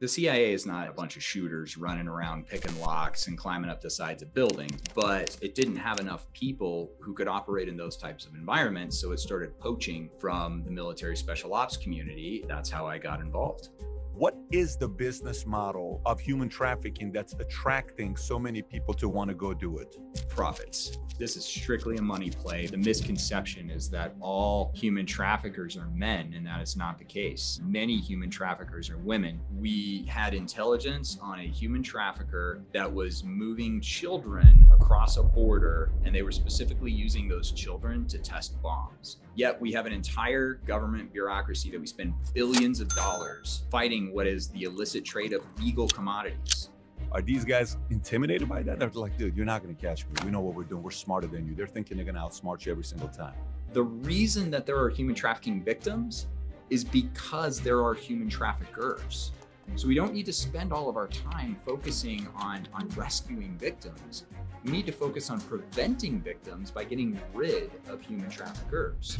the CIA is not a bunch of shooters running around picking locks and climbing up the sides of buildings, but it didn't have enough people who could operate in those types of environments. So it started poaching from the military special ops community. That's how I got involved. What is the business model of human trafficking that's attracting so many people to want to go do it? Profits. This is strictly a money play. The misconception is that all human traffickers are men, and that is not the case. Many human traffickers are women. We had intelligence on a human trafficker that was moving children across a border, and they were specifically using those children to test bombs. Yet we have an entire government bureaucracy that we spend billions of dollars fighting what is the illicit trade of legal commodities. Are these guys intimidated by that? They're like, dude, you're not going to catch me. We know what we're doing. We're smarter than you. They're thinking they're going to outsmart you every single time. The reason that there are human trafficking victims is because there are human traffickers. So we don't need to spend all of our time focusing on, on rescuing victims. We need to focus on preventing victims by getting rid of human traffickers.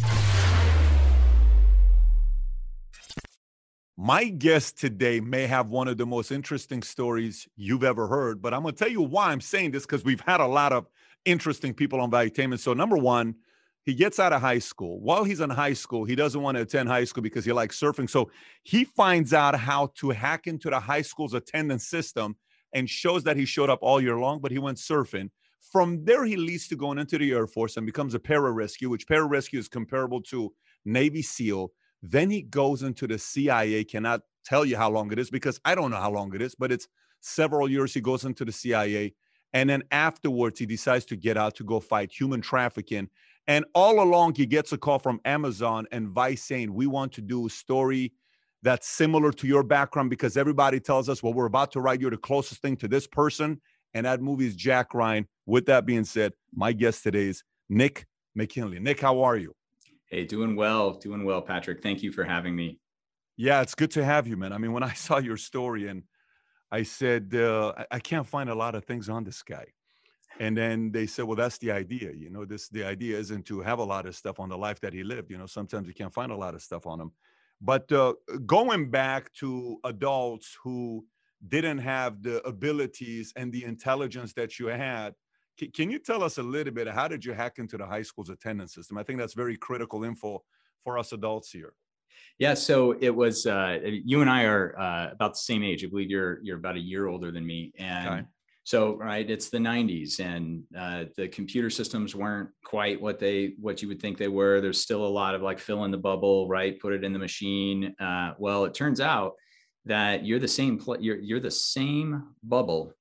My guest today may have one of the most interesting stories you've ever heard, but I'm going to tell you why I'm saying this because we've had a lot of interesting people on Valuetainment. So, number one, he gets out of high school. While he's in high school, he doesn't want to attend high school because he likes surfing. So, he finds out how to hack into the high school's attendance system and shows that he showed up all year long, but he went surfing. From there, he leads to going into the Air Force and becomes a pararescue, which pararescue is comparable to Navy SEAL then he goes into the CIA. Cannot tell you how long it is because I don't know how long it is, but it's several years. He goes into the CIA. And then afterwards, he decides to get out to go fight human trafficking. And all along, he gets a call from Amazon and Vice saying, We want to do a story that's similar to your background because everybody tells us, Well, we're about to write you the closest thing to this person. And that movie is Jack Ryan. With that being said, my guest today is Nick McKinley. Nick, how are you? Hey, doing well, doing well, Patrick. Thank you for having me. Yeah, it's good to have you, man. I mean, when I saw your story and I said, uh, I can't find a lot of things on this guy. And then they said, well, that's the idea. You know, this the idea isn't to have a lot of stuff on the life that he lived. You know, sometimes you can't find a lot of stuff on him. But uh, going back to adults who didn't have the abilities and the intelligence that you had, can you tell us a little bit? How did you hack into the high school's attendance system? I think that's very critical info for us adults here. Yeah, so it was. Uh, you and I are uh, about the same age. I believe you're you're about a year older than me, and okay. So right, it's the '90s, and uh, the computer systems weren't quite what they what you would think they were. There's still a lot of like fill in the bubble, right? Put it in the machine. Uh, well, it turns out that you're the same. Pl- you're you're the same bubble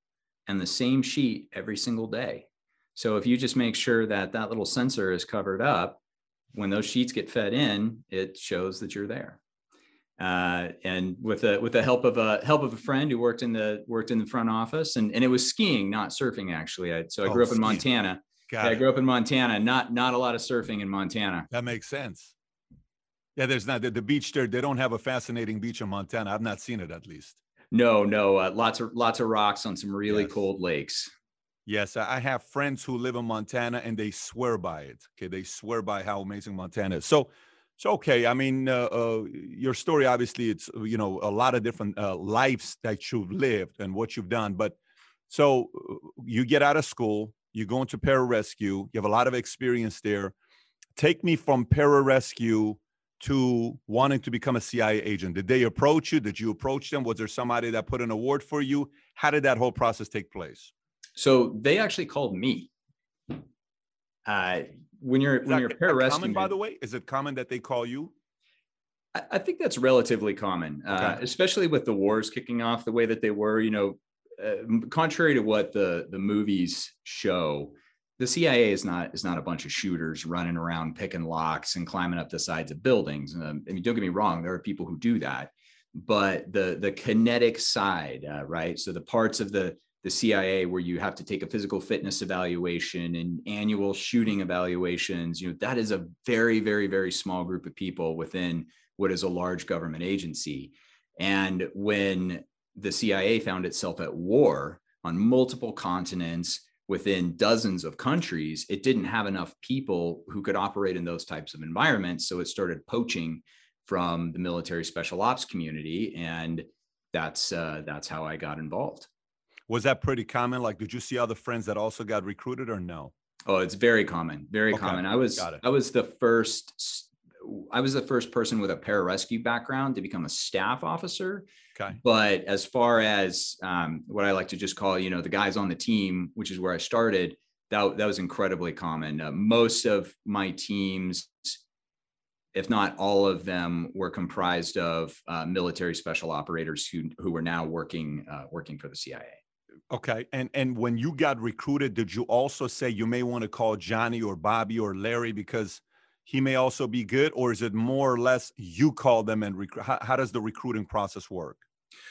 and the same sheet every single day. So if you just make sure that that little sensor is covered up, when those sheets get fed in, it shows that you're there. Uh, and with the with the help of a help of a friend who worked in the worked in the front office, and and it was skiing, not surfing actually. I, so I oh, grew up skiing. in Montana. Yeah, I grew up in Montana. Not not a lot of surfing in Montana. That makes sense. Yeah, there's not the, the beach there. They don't have a fascinating beach in Montana. I've not seen it at least. No, no, uh, lots of lots of rocks on some really yes. cold lakes. Yes, I have friends who live in Montana and they swear by it. Okay, they swear by how amazing Montana is. So, so okay. I mean, uh, uh, your story obviously it's you know a lot of different uh, lives that you've lived and what you've done. But so uh, you get out of school, you go into pararescue, you have a lot of experience there. Take me from pararescue to wanting to become a CIA agent. Did they approach you? Did you approach them? Was there somebody that put an award for you? How did that whole process take place? So they actually called me. Uh, when you're when you're pararescue, common, by the way, is it common that they call you? I, I think that's relatively common, uh, okay. uh, especially with the wars kicking off the way that they were. You know, uh, contrary to what the the movies show, the CIA is not is not a bunch of shooters running around picking locks and climbing up the sides of buildings. Um, I mean, don't get me wrong, there are people who do that, but the the kinetic side, uh, right? So the parts of the the CIA where you have to take a physical fitness evaluation and annual shooting evaluations, you know, that is a very, very, very small group of people within what is a large government agency. And when the CIA found itself at war on multiple continents within dozens of countries, it didn't have enough people who could operate in those types of environments. So it started poaching from the military special ops community. And that's uh, that's how I got involved. Was that pretty common? Like, did you see other friends that also got recruited, or no? Oh, it's very common, very okay. common. I was I was the first I was the first person with a pararescue background to become a staff officer. Okay. But as far as um, what I like to just call, you know, the guys on the team, which is where I started, that, that was incredibly common. Uh, most of my teams, if not all of them, were comprised of uh, military special operators who who were now working uh, working for the CIA. Okay, and and when you got recruited, did you also say you may want to call Johnny or Bobby or Larry because he may also be good, or is it more or less you call them and recruit? How, how does the recruiting process work?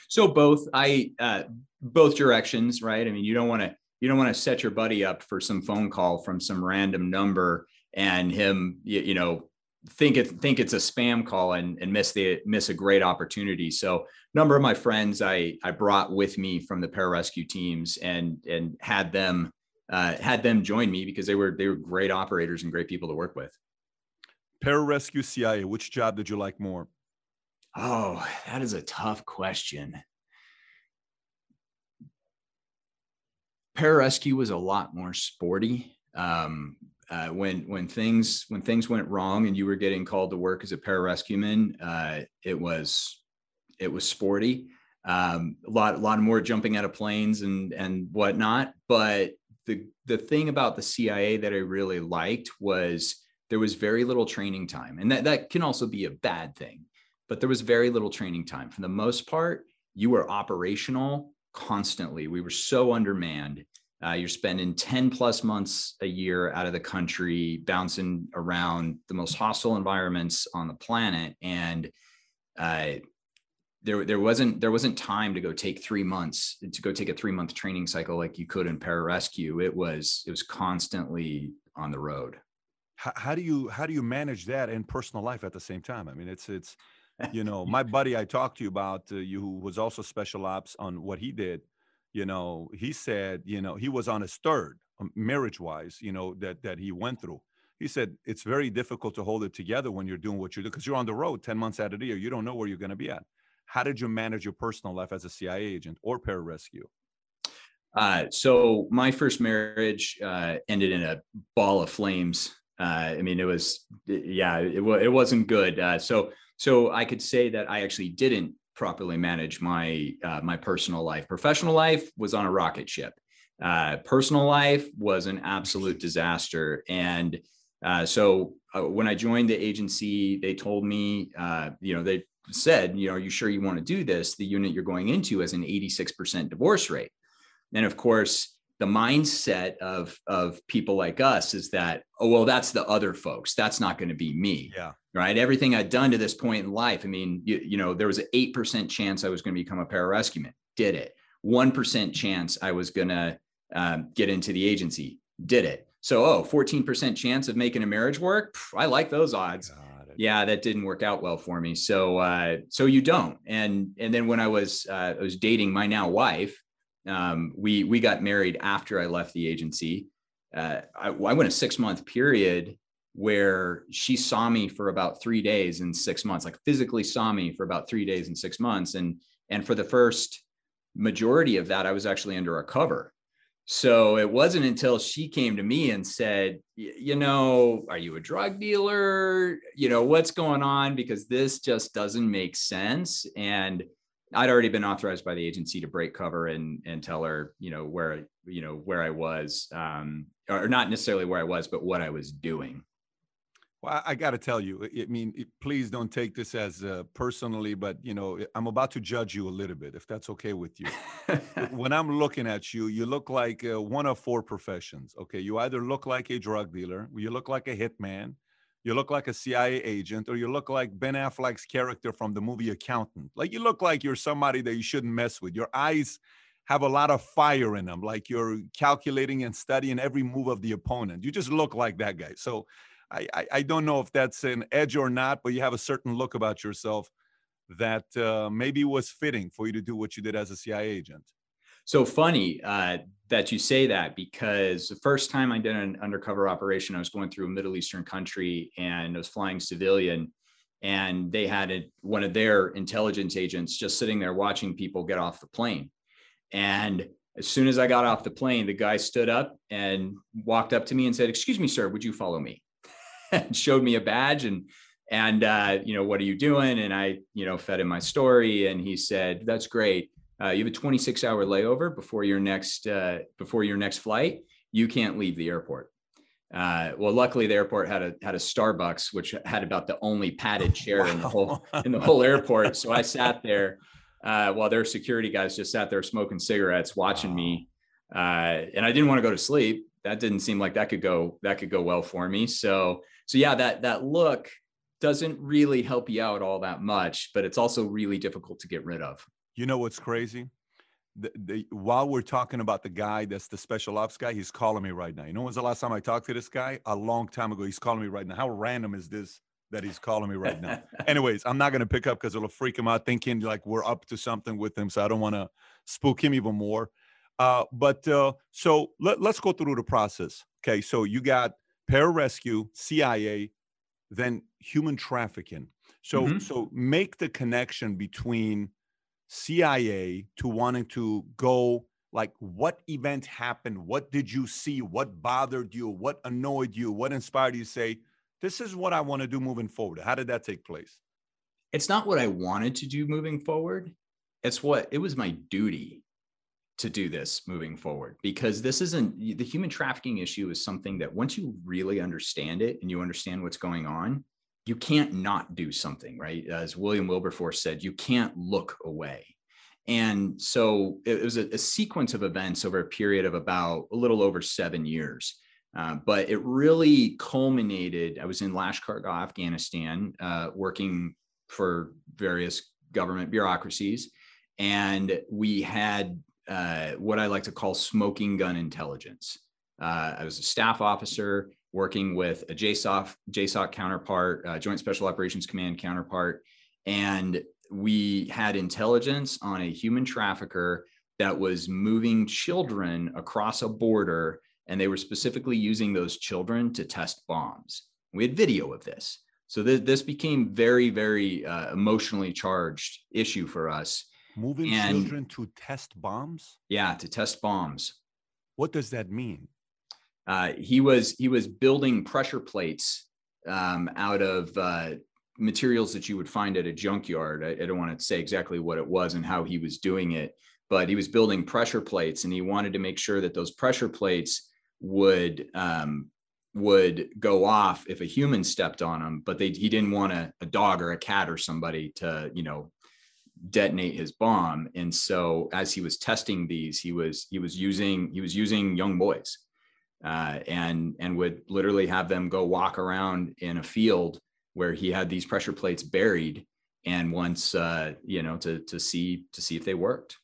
So both, I uh, both directions, right? I mean, you don't want to you don't want to set your buddy up for some phone call from some random number and him, you, you know, think it think it's a spam call and, and miss the miss a great opportunity. So number of my friends I I brought with me from the pararescue teams and and had them uh, had them join me because they were they were great operators and great people to work with. Pararescue CIA, which job did you like more? Oh, that is a tough question. pararescue was a lot more sporty. Um, uh, when when things when things went wrong and you were getting called to work as a pararescueman, uh, it was it was sporty. Um, a lot a lot more jumping out of planes and and whatnot. But the the thing about the CIA that I really liked was there was very little training time, and that that can also be a bad thing. But there was very little training time. For the most part, you were operational constantly. We were so undermanned. Uh, you're spending 10 plus months a year out of the country, bouncing around the most hostile environments on the planet. And uh, there, there wasn't there wasn't time to go take three months to go take a three month training cycle like you could in pararescue. It was it was constantly on the road. How, how do you how do you manage that in personal life at the same time? I mean, it's it's you know, my buddy I talked to you about, uh, you who was also special ops on what he did, you know, he said, you know, he was on his third um, marriage wise, you know, that that he went through. He said it's very difficult to hold it together when you're doing what you do because you're on the road 10 months out of the year. You don't know where you're going to be at. How did you manage your personal life as a CIA agent or pararescue? Uh, so my first marriage uh, ended in a ball of flames. Uh, I mean, it was, yeah, it, it wasn't good. Uh, so so I could say that I actually didn't properly manage my uh, my personal life. Professional life was on a rocket ship. Uh, personal life was an absolute disaster. And so when I joined the agency, they told me, you know, they said, you know, are you sure you want to do this? The unit you're going into has an 86% divorce rate. And of course, the mindset of of people like us is that oh well that's the other folks. That's not going to be me. Yeah. Right? Everything i'd done to this point in life i mean you, you know there was an 8% chance i was going to become a pararescueman did it. 1% chance i was going to um, get into the agency. Did it. So oh 14% chance of making a marriage work? I like those odds. Yeah that didn't work out well for me so uh, so you don't and and then when i was uh, i was dating my now wife um, we we got married after I left the agency. Uh, I, I went a six month period where she saw me for about three days in six months, like physically saw me for about three days in six months, and and for the first majority of that, I was actually under a cover. So it wasn't until she came to me and said, you know, are you a drug dealer? You know, what's going on? Because this just doesn't make sense. And I'd already been authorized by the agency to break cover and and tell her, you know, where you know where I was, um, or not necessarily where I was, but what I was doing. Well, I got to tell you, I mean, please don't take this as uh, personally, but you know, I'm about to judge you a little bit, if that's okay with you. when I'm looking at you, you look like uh, one of four professions. Okay, you either look like a drug dealer, you look like a hitman, you look like a CIA agent, or you look like Ben Affleck's character from the movie Accountant. Like you look like you're somebody that you shouldn't mess with. Your eyes have a lot of fire in them, like you're calculating and studying every move of the opponent. You just look like that guy. So I, I, I don't know if that's an edge or not, but you have a certain look about yourself that uh, maybe was fitting for you to do what you did as a CIA agent. So funny uh, that you say that because the first time I did an undercover operation, I was going through a Middle Eastern country and I was flying civilian. and they had a, one of their intelligence agents just sitting there watching people get off the plane. And as soon as I got off the plane, the guy stood up and walked up to me and said, "Excuse me, sir, would you follow me?" And showed me a badge and and uh, you know what are you doing? And I you know fed him my story, and he said, "That's great. Uh, you have a 26 hour layover before your next uh, before your next flight. You can't leave the airport." Uh, well, luckily the airport had a had a Starbucks, which had about the only padded chair wow. in the whole in the whole airport. So I sat there uh, while their security guys just sat there smoking cigarettes, watching wow. me. Uh, and I didn't want to go to sleep. That didn't seem like that could go that could go well for me. So so yeah, that that look doesn't really help you out all that much, but it's also really difficult to get rid of. You know what's crazy? the, the, while we're talking about the guy that's the special ops guy, he's calling me right now. You know when's the last time I talked to this guy? A long time ago. He's calling me right now. How random is this that he's calling me right now? Anyways, I'm not gonna pick up because it'll freak him out, thinking like we're up to something with him. So I don't want to spook him even more. Uh, but uh, so let, let's go through the process. Okay, so you got pararescue, CIA, then human trafficking. So mm-hmm. so make the connection between CIA to wanting to go like what event happened? What did you see? What bothered you? What annoyed you? What inspired you to say this is what i want to do moving forward. How did that take place? It's not what i wanted to do moving forward. It's what it was my duty to do this moving forward because this isn't the human trafficking issue is something that once you really understand it and you understand what's going on you can't not do something, right? As William Wilberforce said, you can't look away. And so it was a, a sequence of events over a period of about a little over seven years. Uh, but it really culminated. I was in Lashkar, Afghanistan, uh, working for various government bureaucracies. And we had uh, what I like to call smoking gun intelligence. Uh, I was a staff officer working with a JSOC, JSOC counterpart, uh, Joint Special Operations Command counterpart, and we had intelligence on a human trafficker that was moving children across a border, and they were specifically using those children to test bombs. We had video of this. So th- this became very, very uh, emotionally charged issue for us. Moving and, children to test bombs? Yeah, to test bombs. What does that mean? Uh, he was he was building pressure plates um, out of uh, materials that you would find at a junkyard. I, I don't want to say exactly what it was and how he was doing it, but he was building pressure plates, and he wanted to make sure that those pressure plates would um, would go off if a human stepped on them, but they, he didn't want a, a dog or a cat or somebody to you know detonate his bomb. And so as he was testing these he was he was using he was using young boys uh, and and would literally have them go walk around in a field where he had these pressure plates buried and once uh, you know to to see to see if they worked.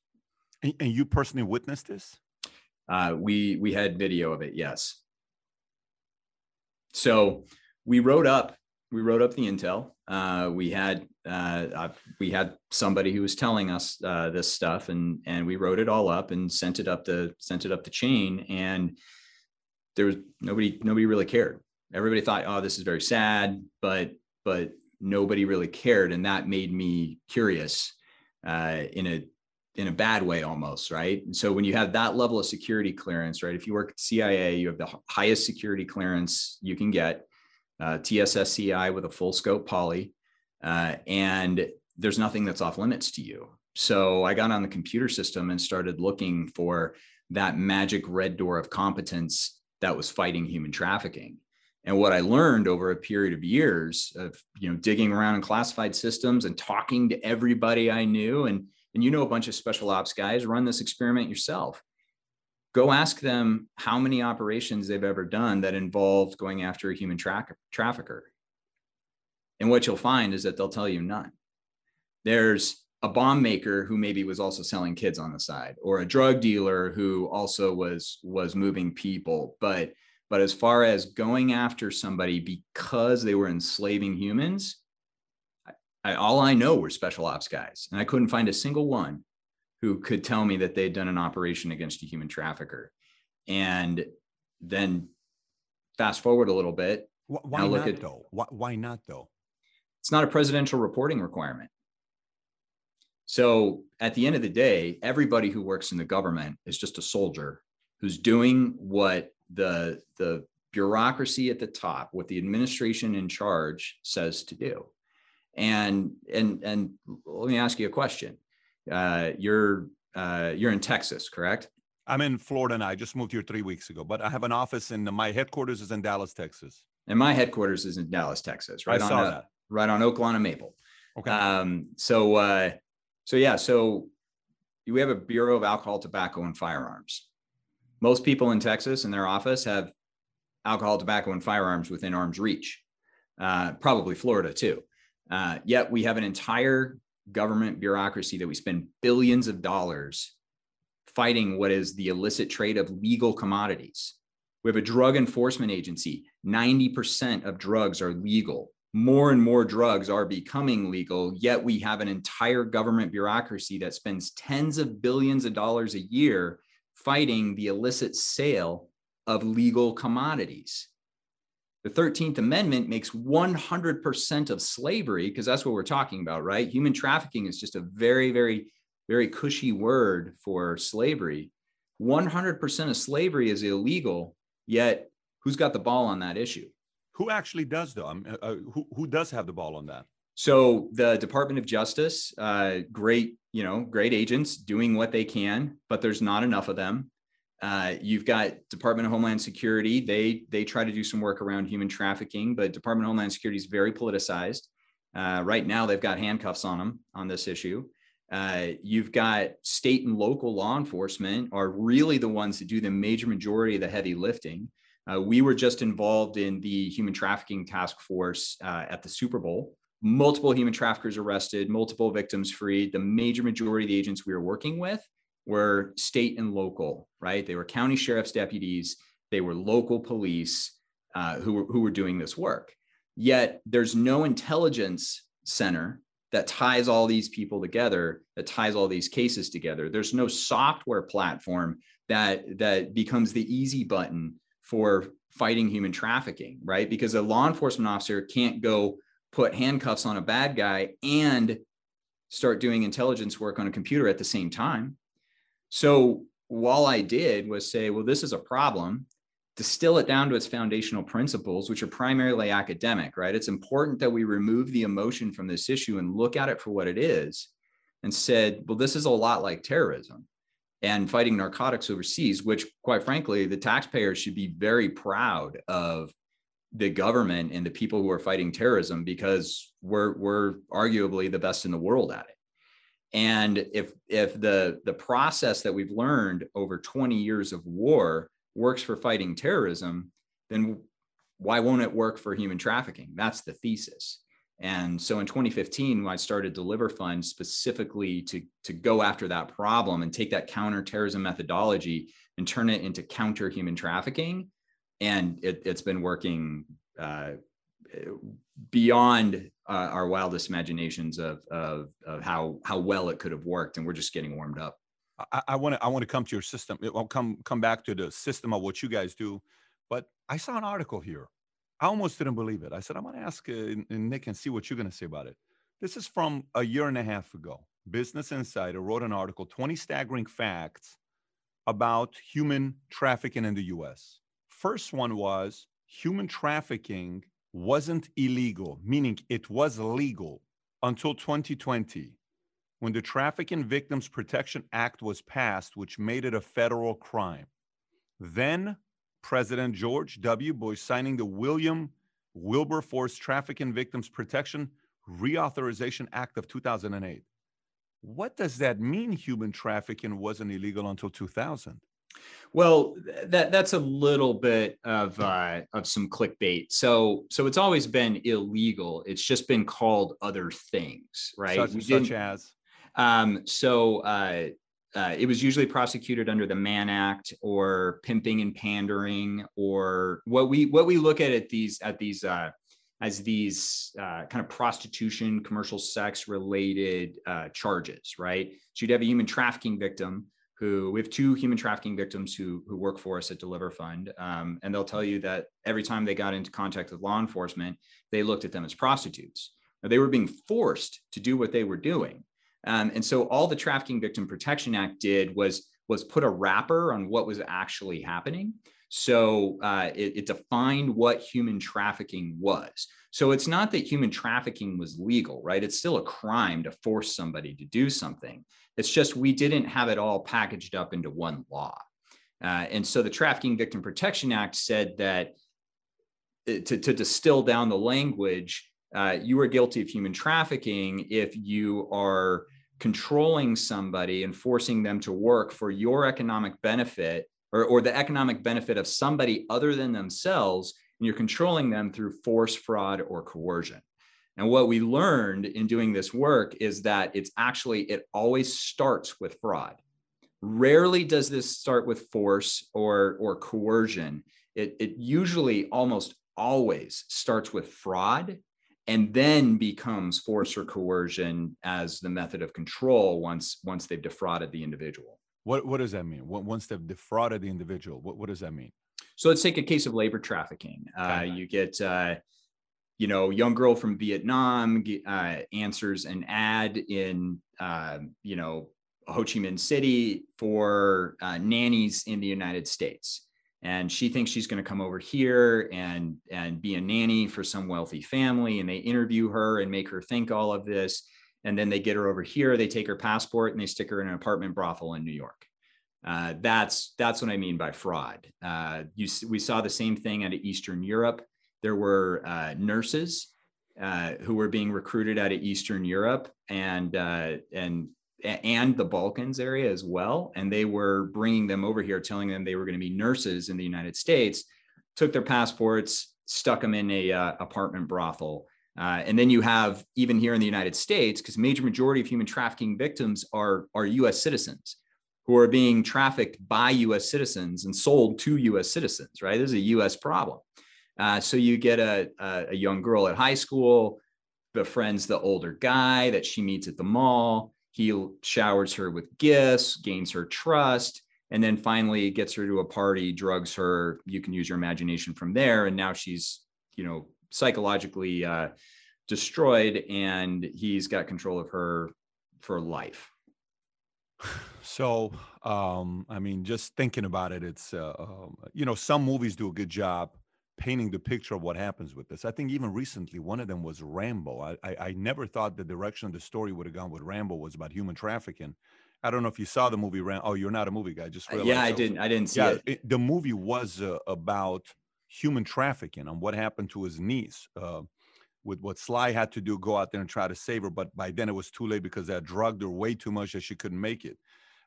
And, and you personally witnessed this? Uh, we we had video of it yes. So we wrote up we wrote up the intel uh, we had uh, we had somebody who was telling us uh, this stuff and and we wrote it all up and sent it up the sent it up the chain and there was nobody nobody really cared. Everybody thought oh this is very sad but but nobody really cared and that made me curious uh, in a in a bad way almost right? And so when you have that level of security clearance right if you work at cia you have the highest security clearance you can get uh, tssci with a full scope poly uh, and there's nothing that's off limits to you so i got on the computer system and started looking for that magic red door of competence that was fighting human trafficking. And what I learned over a period of years of you know digging around in classified systems and talking to everybody I knew, and and you know a bunch of special ops guys, run this experiment yourself. Go ask them how many operations they've ever done that involved going after a human tra- trafficker. And what you'll find is that they'll tell you none. There's a bomb maker who maybe was also selling kids on the side or a drug dealer who also was was moving people but but as far as going after somebody because they were enslaving humans I, all i know were special ops guys and i couldn't find a single one who could tell me that they'd done an operation against a human trafficker and then fast forward a little bit why not at, though why, why not though It's not a presidential reporting requirement. So at the end of the day, everybody who works in the government is just a soldier who's doing what the the bureaucracy at the top, what the administration in charge says to do. And and and let me ask you a question. Uh, you're uh, you're in Texas, correct? I'm in Florida now. I just moved here three weeks ago, but I have an office in my headquarters is in Dallas, Texas. And my headquarters is in Dallas, Texas, right I on uh, right on Oaklawn and Maple. Okay. Um, so uh, so yeah, so we have a Bureau of Alcohol, Tobacco, and Firearms. Most people in Texas in their office have alcohol, tobacco, and firearms within arm's reach. Uh, probably Florida too. Uh, yet we have an entire government bureaucracy that we spend billions of dollars fighting what is the illicit trade of legal commodities. We have a drug enforcement agency. 90% of drugs are legal. More and more drugs are becoming legal, yet we have an entire government bureaucracy that spends tens of billions of dollars a year fighting the illicit sale of legal commodities. The 13th Amendment makes 100% of slavery, because that's what we're talking about, right? Human trafficking is just a very, very, very cushy word for slavery. 100% of slavery is illegal, yet who's got the ball on that issue? Who actually does though? Um, uh, who who does have the ball on that? So the Department of Justice, uh, great, you know, great agents doing what they can, but there's not enough of them. Uh, you've got Department of Homeland Security. They they try to do some work around human trafficking, but Department of Homeland Security is very politicized. Uh, right now, they've got handcuffs on them on this issue. Uh, you've got state and local law enforcement are really the ones that do the major majority of the heavy lifting. Uh, we were just involved in the human trafficking task force uh, at the Super Bowl. Multiple human traffickers arrested, multiple victims freed. The major majority of the agents we were working with were state and local, right? They were county sheriff's deputies, they were local police uh, who, were, who were doing this work. Yet there's no intelligence center that ties all these people together, that ties all these cases together. There's no software platform that that becomes the easy button for fighting human trafficking, right? Because a law enforcement officer can't go put handcuffs on a bad guy and start doing intelligence work on a computer at the same time. So, all I did was say, well, this is a problem, distill it down to its foundational principles, which are primarily academic, right? It's important that we remove the emotion from this issue and look at it for what it is and said, well, this is a lot like terrorism and fighting narcotics overseas, which, quite frankly, the taxpayers should be very proud of the government and the people who are fighting terrorism because we're we're arguably the best in the world at it. And if if the the process that we've learned over 20 years of war works for fighting terrorism, then why won't it work for human trafficking? That's the thesis. And so in 2015, I started Deliver Fund specifically to, to go after that problem and take that counterterrorism methodology and turn it into counter human trafficking. And it, has been working uh, beyond uh, our wildest imaginations of, of, of, how, how well it could have worked. And we're just getting warmed up. I want to I want to come to your system. I'll come come back to the system of what you guys do. But I saw an article here I almost didn't believe it. I said, I'm going to ask uh, Nick and see what you're going to say about it. This is from a year and a half ago. Business Insider wrote an article 20 staggering facts about human trafficking in the US. First one was human trafficking wasn't illegal, meaning it was legal until 2020 when the Trafficking Victims Protection Act was passed, which made it a federal crime. Then President George W. Bush signing the William Wilberforce Trafficking Victims Protection Reauthorization Act of 2008. What does that mean? Human trafficking wasn't illegal until 2000. Well, that that's a little bit of uh, of some clickbait. So so it's always been illegal. It's just been called other things, right? Such, such as. Um, so uh, uh, it was usually prosecuted under the Mann Act or pimping and pandering, or what we what we look at at these at these uh, as these uh, kind of prostitution, commercial sex related uh, charges, right? So you'd have a human trafficking victim who we have two human trafficking victims who who work for us at Deliver Fund, um, and they'll tell you that every time they got into contact with law enforcement, they looked at them as prostitutes They were being forced to do what they were doing. Um, and so all the Trafficking Victim Protection Act did was was put a wrapper on what was actually happening. So uh, it, it, defined what human trafficking was. So it's not that human trafficking was legal, right? It's still a crime to force somebody to do something. It's just we didn't have it all packaged up into one law. Uh, and so the Trafficking Victim Protection Act said that uh, to, to distill down the language, uh, you are guilty of human trafficking if you are controlling somebody and forcing them to work for your economic benefit or, or the economic benefit of somebody other than themselves, and you're controlling them through force, fraud, or coercion. And what we learned in doing this work is that it's actually, it always starts with fraud. Rarely does this start with force or, or coercion. It, it usually almost always starts with fraud and then becomes force or coercion as the method of control once once they've defrauded the individual. What what does that mean? Once they've defrauded the individual, what, what does that mean? So let's take a case of labor trafficking. Uh, you get uh, you know, young girl from Vietnam uh, answers an ad in, uh, you know, Ho Chi Minh City for uh, nannies in the United States. And she thinks she's going to come over here and, and be a nanny for some wealthy family. And they interview her and make her think all of this. And then they get her over here, they take her passport and they stick her in an apartment brothel in New York. Uh, that's that's what I mean by fraud. Uh, you, we saw the same thing out of Eastern Europe there were uh, nurses uh, who were being recruited out of Eastern Europe and uh, and and the Balkans area as well, and they were bringing them over here, telling them they were going to be nurses in the United States. Took their passports, stuck them in a uh, apartment brothel. Uh, and then you have even here in the United States, because major majority of human trafficking victims are are U.S. citizens who are being trafficked by U.S. citizens and sold to U.S. citizens. Right, this is a U.S. problem. Uh, so you get a, a, a young girl at high school, befriends the older guy that she meets at the mall. He showers her with gifts, gains her trust, and then finally gets her to a party, drugs her. You can use your imagination from there. And now she's, you know, psychologically uh, destroyed, and he's got control of her for life. So, um, I mean, just thinking about it, it's, uh, um, you know, some movies do a good job painting the picture of what happens with this. I think even recently, one of them was Rambo. I, I, I never thought the direction of the story would have gone with Rambo was about human trafficking. I don't know if you saw the movie Rambo. Oh, you're not a movie guy. Just uh, realized. yeah, I didn't. I didn't see yeah, it. it. The movie was uh, about human trafficking and what happened to his niece. Uh, with what Sly had to do, go out there and try to save her, but by then it was too late because they drugged her way too much that she couldn't make it.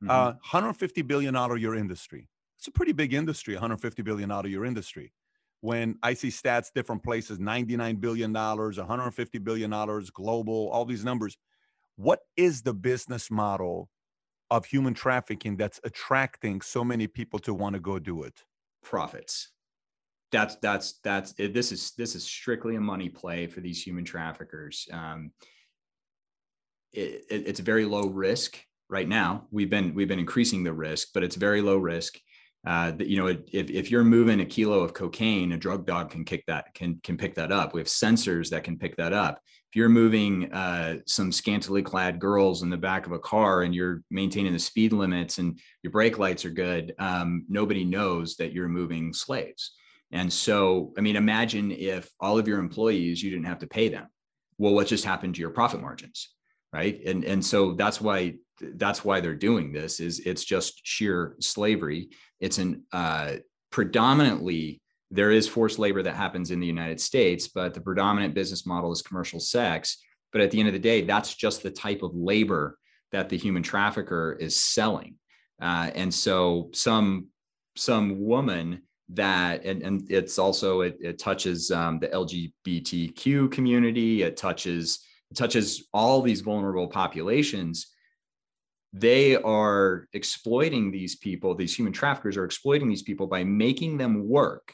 Mm-hmm. Uh, 150 billion dollar year industry. It's a pretty big industry, 150 billion dollar year industry when I see stats different places, $99 billion, $150 billion, global, all these numbers. What is the business model of human trafficking that's attracting so many people to want to go do it? Profits. That's that's that's it, this is this is strictly a money play for these human traffickers. Um, it, it, it's very low risk right now. We've been we've been increasing the risk, but it's very low risk uh, that you know if, if you're moving a kilo of cocaine a drug dog can kick that can can pick that up we have sensors that can pick that up if you're moving uh, some scantily clad girls in the back of a car and you're maintaining the speed limits and your brake lights are good um, nobody knows that you're moving slaves and so i mean imagine if all of your employees you didn't have to pay them. Well what just happened to your profit margins right? And and so that's why that's why they're doing this is it's just sheer slavery. It's an uh, predominantly there is forced labor that happens in the united states but the predominant business model is commercial sex. But at the end of the day that's just the type of labor that the human trafficker is selling. Uh, and so some some woman that and, and it's also it, it touches um, the lgbtq community. It touches it touches all these vulnerable populations. They are exploiting these people these human traffickers are exploiting these people by making them work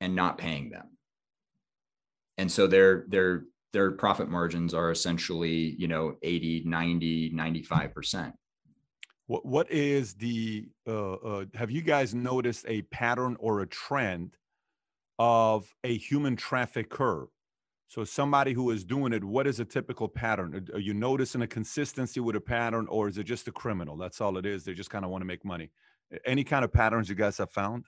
and not paying them. And so their their their profit margins are essentially you know 80 90 95% what what is the uh, uh, have you guys noticed a pattern or a trend of a human trafficker So somebody who is doing it, what is a typical pattern? Are you noticing a consistency with a pattern, or is it just a criminal? That's all it is. They just kind of want to make money. Any kind of patterns you guys have found?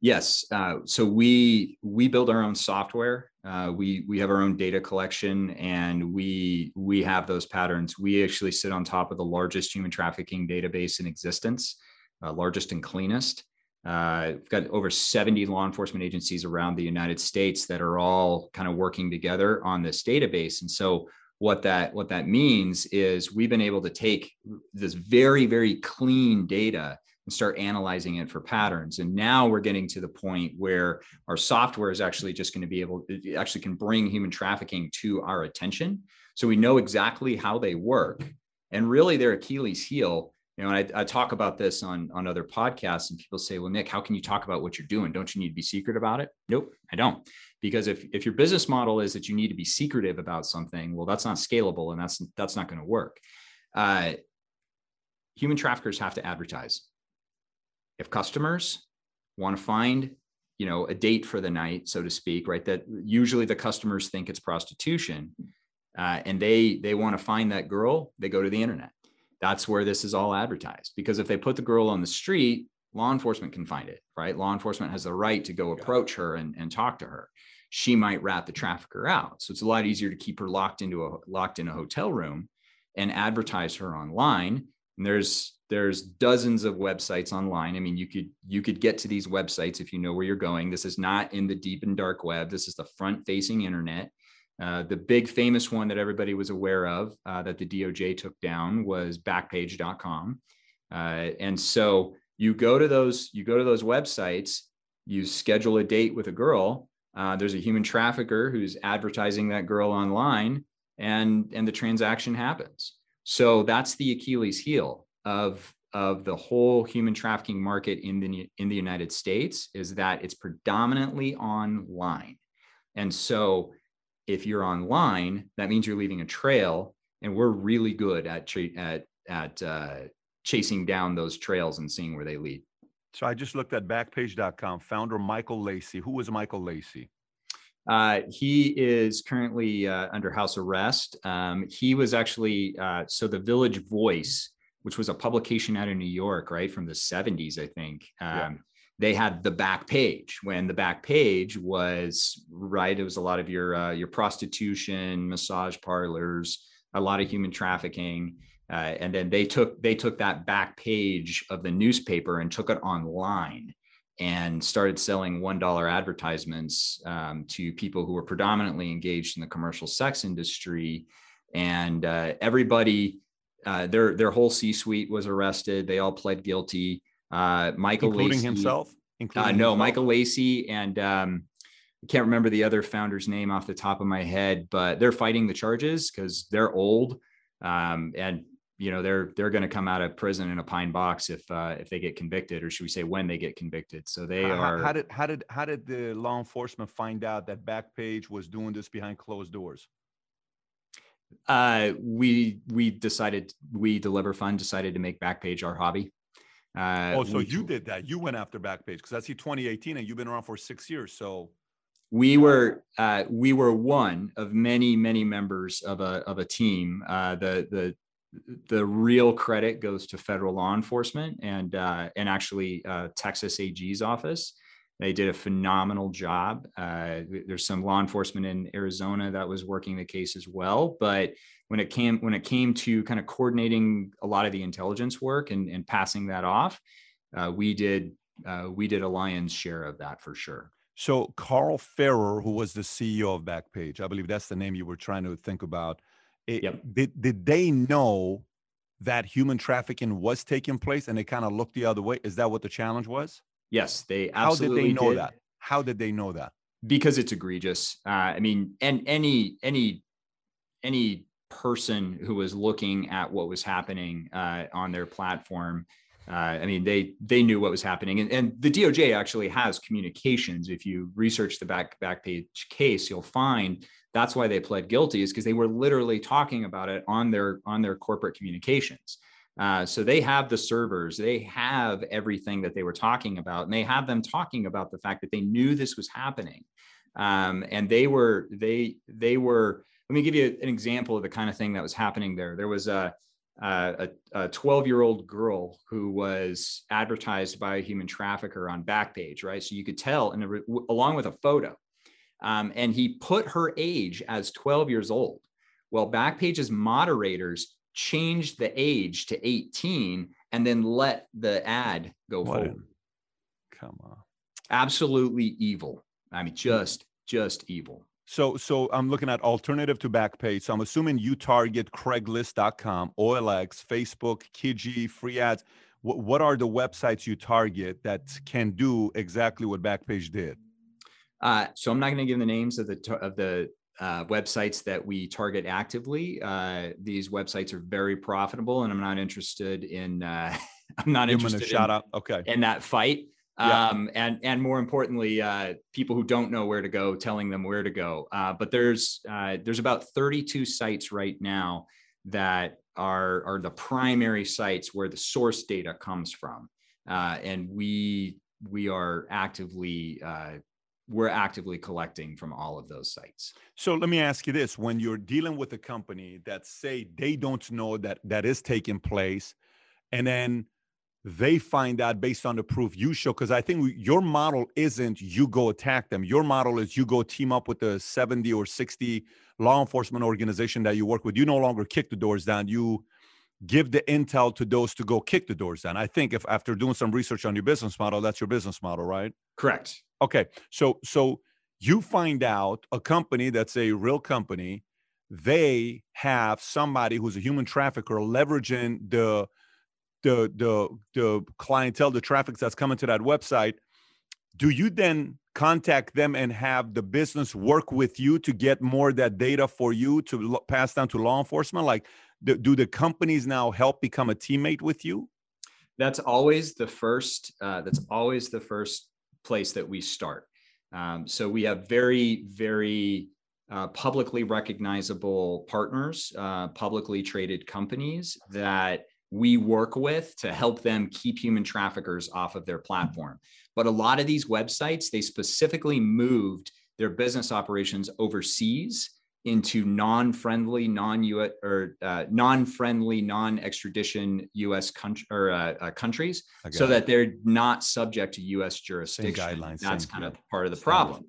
Yes. Uh, so we we build our own software. Uh, we we have our own data collection, and we we have those patterns. We actually sit on top of the largest human trafficking database in existence, uh, largest and cleanest. Uh, we've got over 70 law enforcement agencies around the United States that are all kind of working together on this database. And so what that what that means is we've been able to take this very very clean data and start analyzing it for patterns and now we're getting to the point where our software is actually just going to be able it actually can bring human trafficking to our attention so we know exactly how they work and really their achilles heel you know, I, I, talk about this on on other podcasts, and people say, "Well, Nick, how can you talk about what you're doing? Don't you need to be secret about it?" Nope, I don't, because if if your business model is that you need to be secretive about something, well, that's not scalable, and that's that's not going to work. Uh, human traffickers have to advertise. If customers want to find, you know, a date for the night, so to speak, right? That usually the customers think it's prostitution, uh, and they they want to find that girl, they go to the internet that's where this is all advertised. Because if they put the girl on the street, law enforcement can find it, right? Law enforcement has the right to go approach her and, and talk to her. She might rat the trafficker out. So it's a lot easier to keep her locked into a locked in a hotel room and advertise her online. And there's there's dozens of websites online. I mean, you could you could get to these websites if you know where you're going. This is not in the deep and dark web. This is the front facing internet. Uh, the big famous one that everybody was aware of uh, that the DOJ took down was Backpage.com, uh, and so you go to those you go to those websites, you schedule a date with a girl. Uh, there's a human trafficker who's advertising that girl online, and and the transaction happens. So that's the Achilles heel of of the whole human trafficking market in the in the United States is that it's predominantly online, and so if you're online, that means you're leaving a trail, and we're really good at tra- at at uh, chasing down those trails and seeing where they lead. So I just looked at Backpage.com. Founder Michael Lacey. Who is Michael Lacey? Uh, he is currently uh, under house arrest. Um, he was actually uh, so the Village Voice, which was a publication out of New York, right from the 70s, I think. Um, yeah they had the back page when the back page was right it was a lot of your uh, your prostitution massage parlors a lot of human trafficking uh, and then they took they took that back page of the newspaper and took it online and started selling one dollar advertisements um, to people who were predominantly engaged in the commercial sex industry and uh, everybody uh, their their whole c-suite was arrested they all pled guilty uh, Michael including Lacey, himself. Including uh, no, himself? Michael Lacey and um, I can't remember the other founder's name off the top of my head, but they're fighting the charges because they're old, um, and you know they're they're going to come out of prison in a pine box if uh, if they get convicted, or should we say when they get convicted? So they how, are. How did how did how did the law enforcement find out that Backpage was doing this behind closed doors? Uh, we we decided we deliver fund decided to make Backpage our hobby. Uh, oh, so you did that. You went after Backpage because I see 2018 and you've been around for six years. So we were uh, we were one of many many members of a of a team. Uh, the the the real credit goes to federal law enforcement and uh, and actually uh, Texas AG's office. They did a phenomenal job. Uh, there's some law enforcement in Arizona that was working the case as well, but when it came when it came to kind of coordinating a lot of the intelligence work and, and passing that off, uh, we did uh, we did a lion's share of that for sure. So Carl Ferrer, who was the CEO of Backpage, I believe that's the name you were trying to think about. It, yep. Did did they know that human trafficking was taking place and they kind of looked the other way? Is that what the challenge was? Yes, they absolutely. How did they know did. that? How did they know that? Because it's egregious. Uh, I mean, and any any any person who was looking at what was happening uh, on their platform. Uh, I mean, they they knew what was happening, and, and the DOJ actually has communications. If you research the back back page case, you'll find that's why they pled guilty is because they were literally talking about it on their on their corporate communications. Uh, so they have the servers, they have everything that they were talking about, and they have them talking about the fact that they knew this was happening. um, and they were they they were. Let me give you an example of the kind of thing that was happening there. There was a a 12 year old girl who was advertised by a human trafficker on Backpage, right? So you could tell, and along with a photo, um, and he put her age as 12 years old. Well, Backpage's moderators changed the age to 18 and then let the ad go what forward. Come on. Absolutely evil. I mean, just just evil. So so I'm looking at alternative to Backpage. So I'm assuming you target Craigslist.com, OLX, Facebook, Kijiji, free ads. What, what are the websites you target that can do exactly what Backpage did? Uh, so I'm not going to give the names of the of the uh, websites that we target actively. Uh, these websites are very profitable, and I'm not interested in. Uh, I'm not Give interested. shout in, out. Okay. In that fight. Yeah. Um, and and more importantly, uh, people who don't know where to go, telling them where to go. Uh, but there's uh, there's about 32 sites right now that are are the primary sites where the source data comes from, and we we are actively we're actively collecting from all of those sites. So let me ask you this: when you're dealing with a company that say they don't know that that is taking place, and then they find out based on the proof you show, because I think your model isn't you go attack them. Your model is you go team up with the 70 or 60 law enforcement organization that you work with. You no longer kick the doors down. You give the intel to those to go kick the doors down. I think if after doing some research on your business model, that's your business model, right? Correct. Okay. So so you find out a company that's a real company, they have somebody who's a human trafficker leveraging the the the the clientele, the traffic that's coming to that website. Do you then contact them and have the business work with you to get more that data for you to pass down to law enforcement? Like, do the companies now help become a teammate with you? That's always the first. Uh, that's always the first place that we start. Um, so we have very, very uh, publicly recognizable partners, uh, publicly traded companies that we work with to help them keep human traffickers off of their platform. But a lot of these websites, they specifically moved their business operations overseas into non-friendly, non-US or uh, non-friendly, non-extradition U.S. country or uh, uh, countries, so it. that they're not subject to U.S. jurisdiction. Guidelines, That's kind of part of the problem.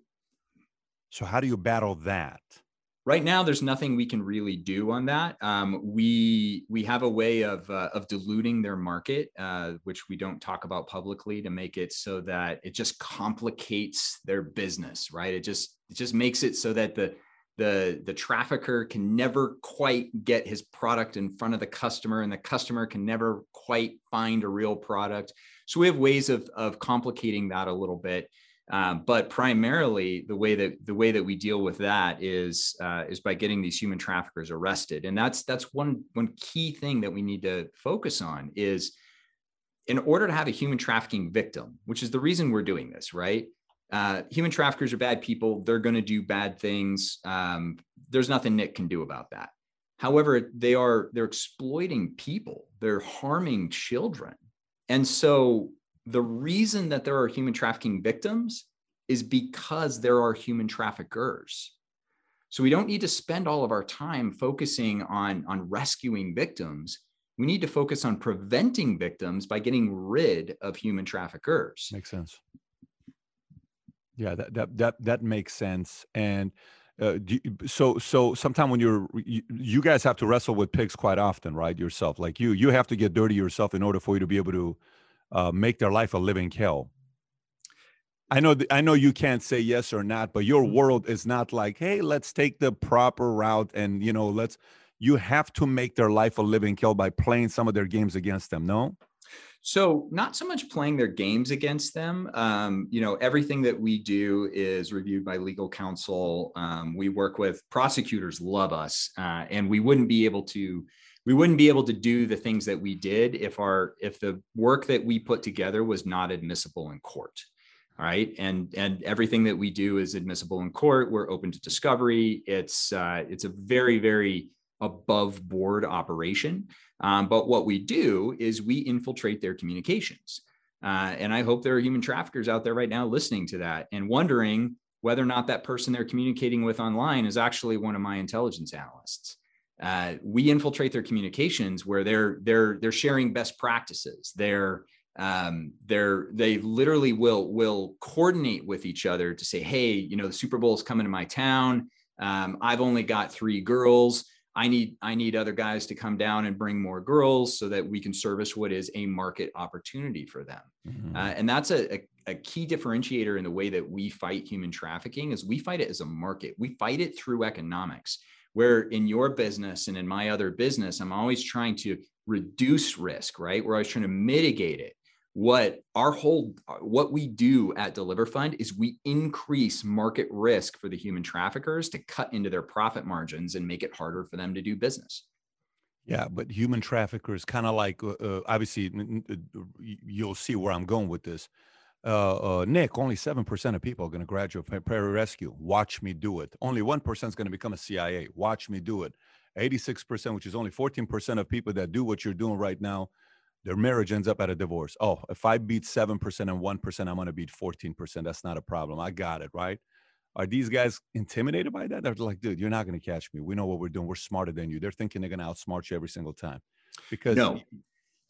So, how do you battle that? Right now, there's nothing we can really do on that. Um, we we have a way of uh, of diluting their market, uh, which we don't talk about publicly, to make it so that it just complicates their business. Right? It just it just makes it so that the the the trafficker can never quite get his product in front of the customer and the customer can never quite find a real product. So we have ways of of complicating that a little bit. Um, but primarily the way that the way that we deal with that is uh, is by getting these human traffickers arrested. And that's that's one one key thing that we need to focus on is in order to have a human trafficking victim which is the reason we're doing this right uh, human traffickers are bad people. They're going to do bad things. Um, there's nothing Nick can do about that. However, they are they're exploiting people. They're harming children, and so the reason that there are human trafficking victims is because there are human traffickers. So we don't need to spend all of our time focusing on on rescuing victims. We need to focus on preventing victims by getting rid of human traffickers. Makes sense. Yeah, that that that that makes sense. And uh, you, so so sometime when you're you, you, guys have to wrestle with pigs quite often, right? Yourself, like you you have to get dirty yourself in order for you to be able to uh, make their life a living hell. I know th- I know you can't say yes or not, but your mm-hmm. world is not like, hey, let's take the proper route and you know let's. You have to make their life a living hell by playing some of their games against them. No. So, not so much playing their games against them. Um, you know, everything that we do is reviewed by legal counsel. Um, we work with prosecutors, love us, uh, and we wouldn't be able to. We wouldn't be able to do the things that we did if our if the work that we put together was not admissible in court. All right, and and everything that we do is admissible in court. We're open to discovery. It's uh, it's a very very above board operation. Um, but what we do is we infiltrate their communications. Uh, and I hope there are human traffickers out there right now listening to that and wondering whether or not that person they're communicating with online is actually one of my intelligence analysts. Uh, we infiltrate their communications where they're they're they're sharing best practices. They're um, they're they literally will will coordinate with each other to say, hey, you know, the Super Bowl is coming to my town. Um, I've only got three girls. I need I need other guys to come down and bring more girls so that we can service what is a market opportunity for them. Mm-hmm. Uh, and that's a, a, a key differentiator in the way that we fight human trafficking is we fight it as a market. We fight it through economics. Where in your business and in my other business, I'm always trying to reduce risk, right? We're always trying to mitigate it what our whole what we do at deliver fund is we increase market risk for the human traffickers to cut into their profit margins and make it harder for them to do business yeah but human traffickers kind of like uh, uh obviously uh, you'll see where i'm going with this uh, uh, Nick, only 7% of people are going to graduate from Pararescue. Watch me do it. Only 1% is going to become a CIA. Watch me do it. 86%, which is only 14% of people that do what you're doing right now, their marriage ends up at a divorce. Oh, if I beat 7% and 1%, I'm going to beat 14%. That's not a problem. I got it, right? Are these guys intimidated by that? They're like, dude, you're not going to catch me. We know what we're doing. We're smarter than you. They're thinking they're going to outsmart you every single time. Because no.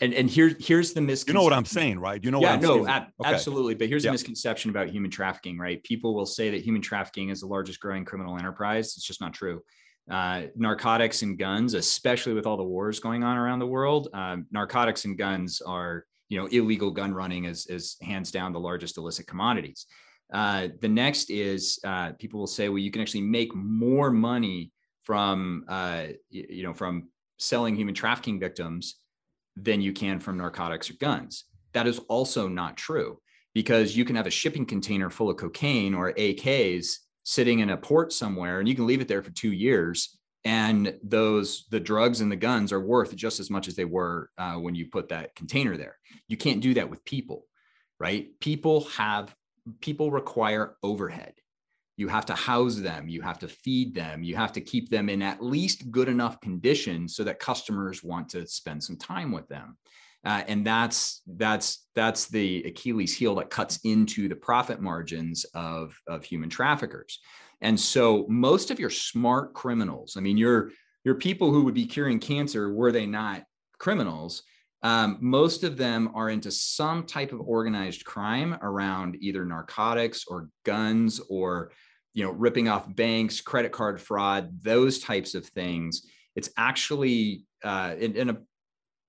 And and here here's the misconception. You know what I'm saying, right? You know what I'm yeah, no, ab- okay. absolutely. But here's yeah. a misconception about human trafficking, right? People will say that human trafficking is the largest growing criminal enterprise. It's just not true uh, narcotics and guns, especially with all the wars going on around the world. Um, narcotics and guns are, you know, illegal gun running is, is hands down the largest illicit commodities. Uh, the next is uh, people will say, well, you can actually make more money from, uh, you, you know, from selling human trafficking victims than you can from narcotics or guns. That is also not true because you can have a shipping container full of cocaine or AKs sitting in a port somewhere and you can leave it there for two years and those the drugs and the guns are worth just as much as they were uh, when you put that container there. You can't do that with people right? People have people require overhead. You have to house them you have to feed them you have to keep them in at least good enough condition so that customers want to spend some time with them uh, and that's that's that's the Achilles heel that cuts into the profit margins of of human traffickers. And so most of your smart criminals, I mean, your your people who would be curing cancer were they not criminals, um, most of them are into some type of organized crime around either narcotics or guns or you know ripping off banks credit card fraud those types of things it's actually uh, in, in, a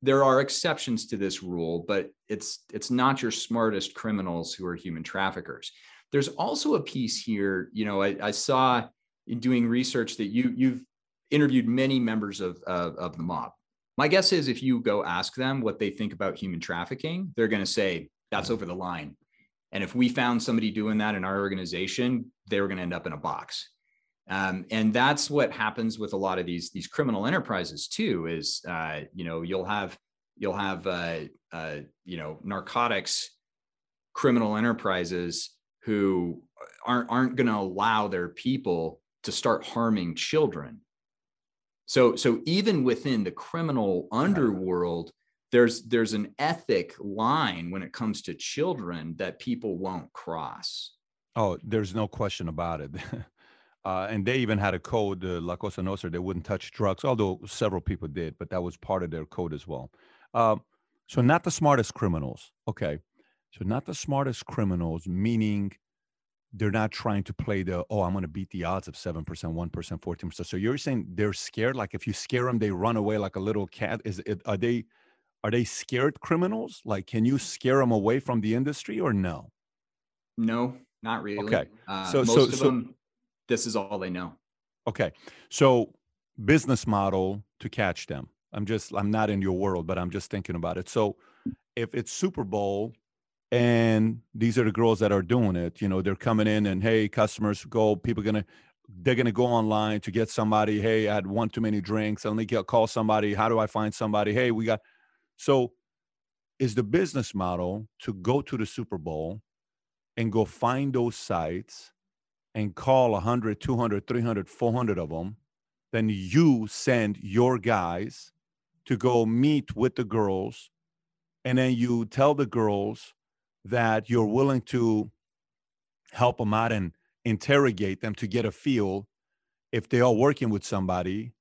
there are exceptions to this rule, but it's it's not your smartest criminals who are human traffickers. There's also a piece here, you know, I, I saw in doing research that you you've interviewed many members of, of, of the mob. My guess is if you go ask them what they think about human trafficking, they're going to say that's over the line. And if we found somebody doing that in our organization, they were going to end up in a box. Um, and that's what happens with a lot of these these criminal enterprises too. Is uh, you know you'll have you'll have uh, uh, you know narcotics criminal enterprises who aren't aren't going to allow their people to start harming children. So so even within the criminal underworld, there's there's an ethic line when it comes to children that people won't cross. Oh, there's no question about it. Uh, and they even had a code, uh, La Cosa Nostra, they wouldn't touch drugs, although several people did, but that was part of their code as well. Um, so, not the smartest criminals. Okay. So, not the smartest criminals, meaning they're not trying to play the, oh, I'm going to beat the odds of 7%, 1%, 14%. So, you're saying they're scared? Like if you scare them, they run away like a little cat? Is it, are they, are they scared criminals? Like, can you scare them away from the industry or no? No, not really. Okay. Uh, so, most so, of so, them, this is all they know. Okay. So business model to catch them. I'm just I'm not in your world, but I'm just thinking about it. So if it's Super Bowl and these are the girls that are doing it, you know, they're coming in and hey, customers go, people gonna they're gonna go online to get somebody, hey, I had one too many drinks. Let me get call somebody. How do I find somebody? Hey, we got so is the business model to go to the Super Bowl and go find those sites and call 100, 200, 300, 400 of them, then you send your guys to go meet with the girls. And then you tell the girls that you're willing to help them out and interrogate them to get a feel if they are working with somebody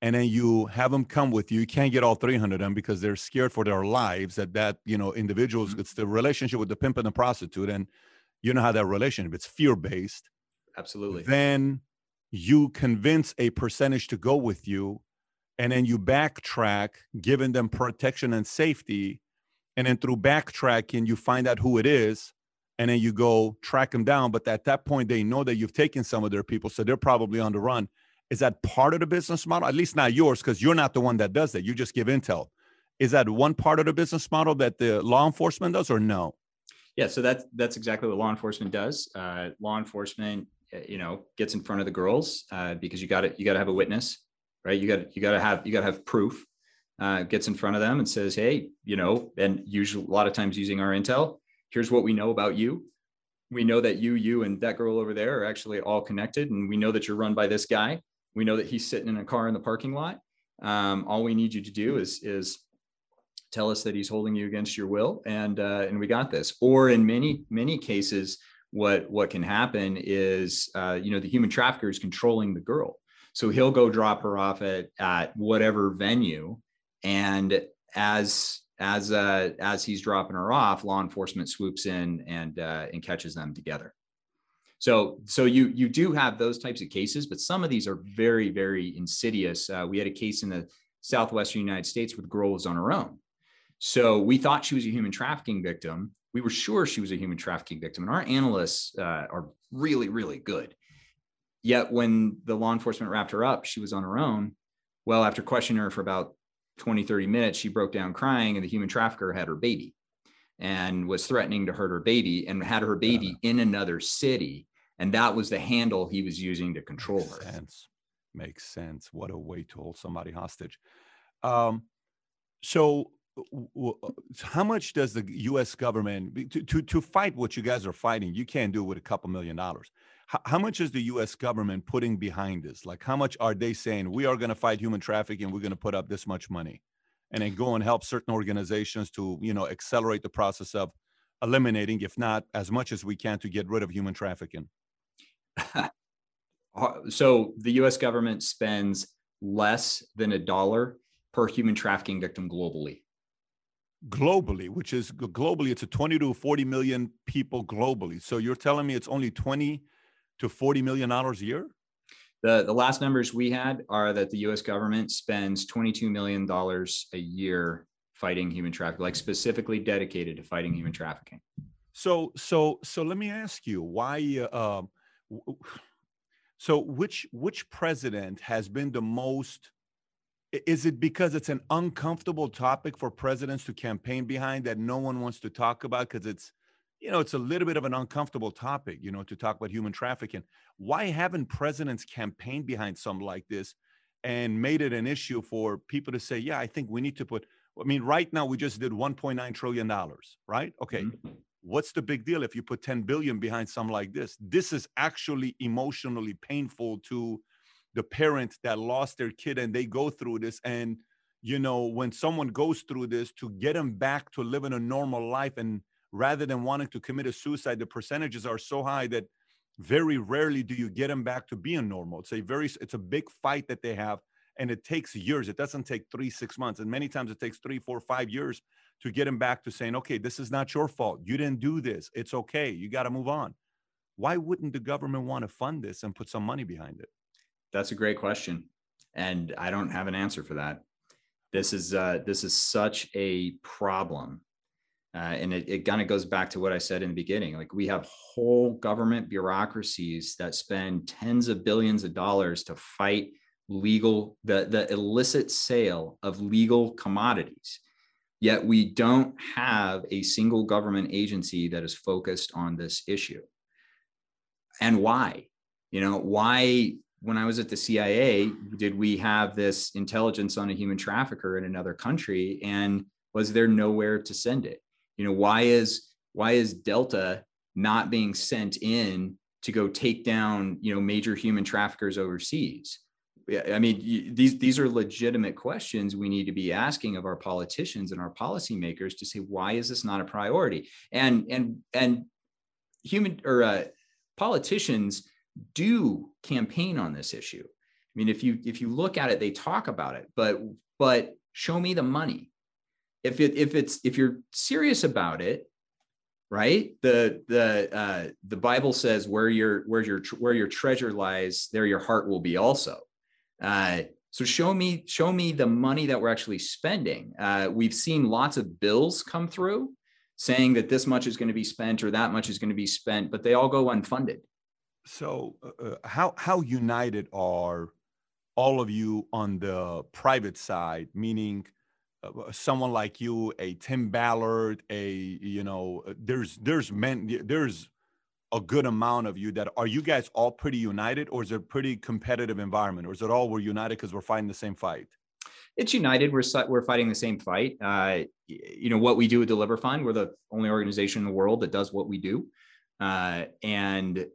and then you have them come with you you can't get all 300 of them because they're scared for their lives that that you know individuals mm-hmm. it's the relationship with the pimp and the prostitute and you know how that relationship it's fear based absolutely. Then you convince a percentage to go with you and then you backtrack giving them protection and safety and then through backtracking you find out who it is and then you go track them down. But at that point they know that you've taken some of their people so they're probably on the run. Is that part of the business model? At least not yours because you're not the one that does that. You just give intel. Is that one part of the business model that the law enforcement does or no? Yeah so that's that's exactly what law enforcement does. Uh, law enforcement you know gets in front of the girls uh, because you got to you got to have a witness right? You got you got to have you got to have proof uh, gets in front of them and says hey you know and usually a lot of times using our intel here's what we know about you. We know that you you and that girl over there are actually all connected and we know that you're run by this guy. We know that he's sitting in a car in the parking lot. Um, all we need you to do is is tell us that he's holding you against your will and uh, and we got this. Or in many many cases what what can happen is uh, you know the human trafficker is controlling the girl. So he'll go drop her off at at whatever venue. And as as uh, as he's dropping her off law enforcement swoops in and uh, and catches them together. So so you you do have those types of cases but some of these are very very insidious. Uh, we had a case in the southwestern united states where the girl was on her own. So we thought she was a human trafficking victim we were sure she was a human trafficking victim. And our analysts uh, are really, really good. Yet when the law enforcement wrapped her up, she was on her own. Well, after questioning her for about 20, 30 minutes, she broke down crying, and the human trafficker had her baby and was threatening to hurt her baby and had her baby in another city. And that was the handle he was using to control Makes her. Sense. Makes sense. What a way to hold somebody hostage. Um, so Uh, how much does the U.S. government to, to, to fight what you guys are fighting? You can't do it with a couple million dollars. How, how much is the U.S. government putting behind this? Like, how much are they saying we are going to fight human trafficking? We're going to put up this much money, and then go and help certain organizations to you know accelerate the process of eliminating, if not as much as we can, to get rid of human trafficking. Uh, so the U.S. government spends less than a dollar per human trafficking victim globally globally, which is globally, it's a 20 to 40 million people globally. So you're telling me it's only 20 to 40 million dollars a year? The, the last numbers we had are that the US government spends $22 million a year fighting human trafficking, like specifically dedicated to fighting human trafficking. So, so, so let me ask you why, uh, so which, which president has been the most is it because it's an uncomfortable topic for presidents to campaign behind that no one wants to talk about? Because it's you know it's a little bit of an uncomfortable topic you know to talk about human trafficking. Why haven't presidents campaigned behind something like this and made it an issue for people to say yeah i think we need to put i mean right now we just did 1.9 trillion dollars right? Okay mm-hmm. what's the big deal if you put 10 billion behind something like this? This is actually emotionally painful to the parent that lost their kid and they go through this. And you know when someone goes through this to get them back to living a normal life and rather than wanting to commit a suicide the percentages are so high that very rarely do you get them back to being normal. It's a very it's a big fight that they have and it takes years. It doesn't take three six months. And many times it takes three four five years to get them back to saying okay this is not your fault. You didn't do this. It's okay. You got to move on. Why wouldn't the government want to fund this and put some money behind it that's a great question, and I don't have an answer for that. This is uh, this is such a problem, uh, and it, it kind of goes back to what I said in the beginning. Like we have whole government bureaucracies that spend tens of billions of dollars to fight legal the the illicit sale of legal commodities yet we don't have a single government agency that is focused on this issue and why you know why when I was at the CIA, did we have this intelligence on a human trafficker in another country? And was there nowhere to send it? You know, why is why is Delta not being sent in to go take down, you know, major human traffickers overseas? I mean, these these are legitimate questions we need to be asking of our politicians and our policymakers to say why is this not a priority? And and and human or uh, politicians do campaign on this issue. I mean, if you if you look at it, they talk about it, but but show me the money. If it if it's if you're serious about it, right? The the uh, the Bible says where your where your where your treasure lies, there your heart will be also. Uh, so show me show me the money that we're actually spending. Uh, we've seen lots of bills come through saying that this much is going to be spent or that much is going to be spent, but they all go unfunded. So uh, uh how how united are all of you on the private side, meaning uh, someone like you, a Tim Ballard, a you know, uh, there's there's men there's a good amount of you that are you guys all pretty united, or is it a pretty competitive environment, or is it all we're united because we're fighting the same fight? It's united. We're we're fighting the same fight. Uh, you know what we do at Deliver Fund. We're the only organization in the world that does what we do, uh, and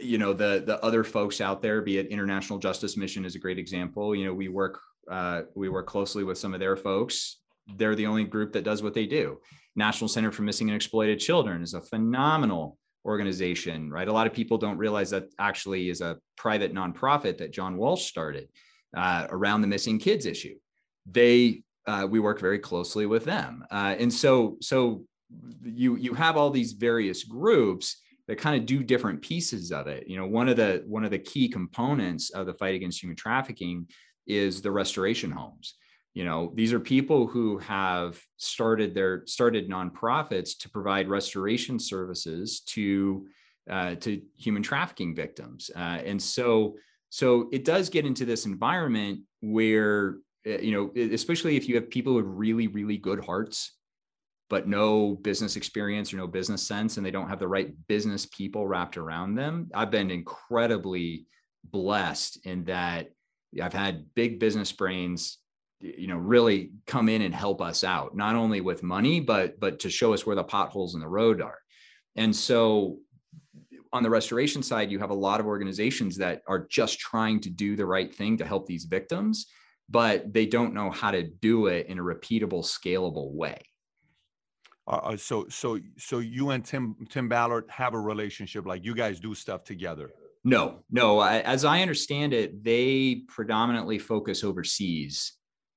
you know the the other folks out there be it international justice mission is a great example. You know we work uh, we work closely with some of their folks. They're the only group that does what they do. National center for missing and exploited children is a phenomenal organization right? A lot of people don't realize that actually is a private nonprofit that john walsh started uh, around the missing kids issue. They uh, we work very closely with them. Uh, and so so you you have all these various groups that kind of do different pieces of it. You know, one of the one of the key components of the fight against human trafficking is the restoration homes. You know, these are people who have started their started nonprofits to provide restoration services to uh, to human trafficking victims, uh, and so so it does get into this environment where uh, you know, especially if you have people with really really good hearts but no business experience or no business sense and they don't have the right business people wrapped around them. I've been incredibly blessed in that i've had big business brains you know really come in and help us out not only with money but but to show us where the potholes in the road are. And so on the restoration side you have a lot of organizations that are just trying to do the right thing to help these victims but they don't know how to do it in a repeatable scalable way uh, uh, so so so you and Tim Tim Ballard have a relationship, like you guys do stuff together. No, no. I, as I understand it, they predominantly focus overseas.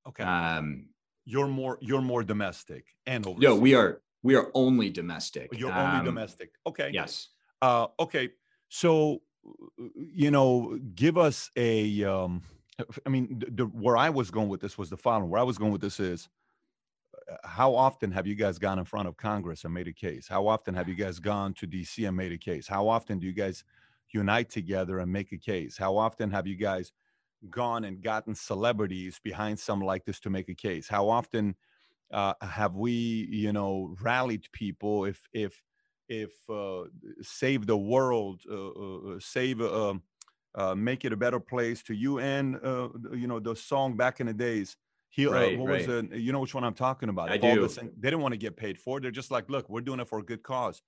Okay. Um, you're more you're more domestic and overseas. No, we are we are only domestic. You're um, only domestic. Okay. Yes. Uh, okay. So you know, give us a. Um, I mean, the, the, where I was going with this was the following. Where I was going with this is how often have you guys gone in front of Congress and made a case? How often have you guys gone to DC and made a case? How often do you guys unite together and make a case? How often have you guys gone and gotten celebrities behind something like this to make a case? How often uh, have we, you know, rallied people if if if uh, save the world, uh, uh, uh save, uh, um, make it a better place to you, and you know the song back in the days he, uh, right, uh, what right. was it? You know which one I'm talking about? I do. This, they didn't want to get paid for. It. They're just like, look, we're doing it for a good cause,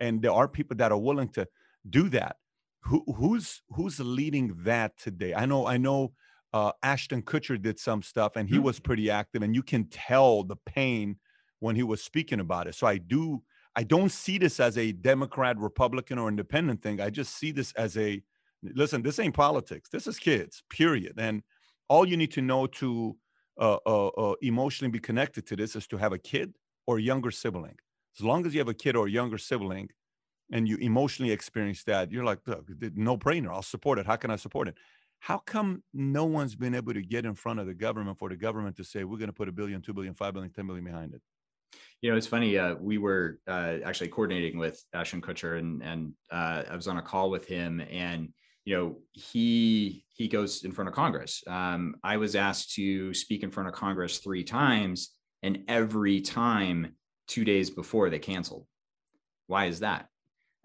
and there are people that are willing to do that. Who, who's who's leading that today? I know, I know. Uh, Ashton Kutcher did some stuff, and he mm-hmm. was pretty active, and you can tell the pain when he was speaking about it. So I do, I don't see this as a Democrat, Republican, or Independent thing. I just see this as a listen. This ain't politics. This is kids. Period. And all you need to know to uh, uh, uh, emotionally be connected to this is to have a kid or a younger sibling. As long as you have a kid or a younger sibling and you emotionally experience that, you're like, look, no brainer. I'll support it. How can I support it? How come no one's been able to get in front of the government for the government to say, we're going to put a billion, two billion, five billion, ten billion behind it? You know, it's funny. Uh, we were uh, actually coordinating with Ashton Kutcher, and and uh, I was on a call with him, and you know he he goes in front of congress. Um, i was asked to speak in front of congress three times and every time two days before they canceled. Why is that?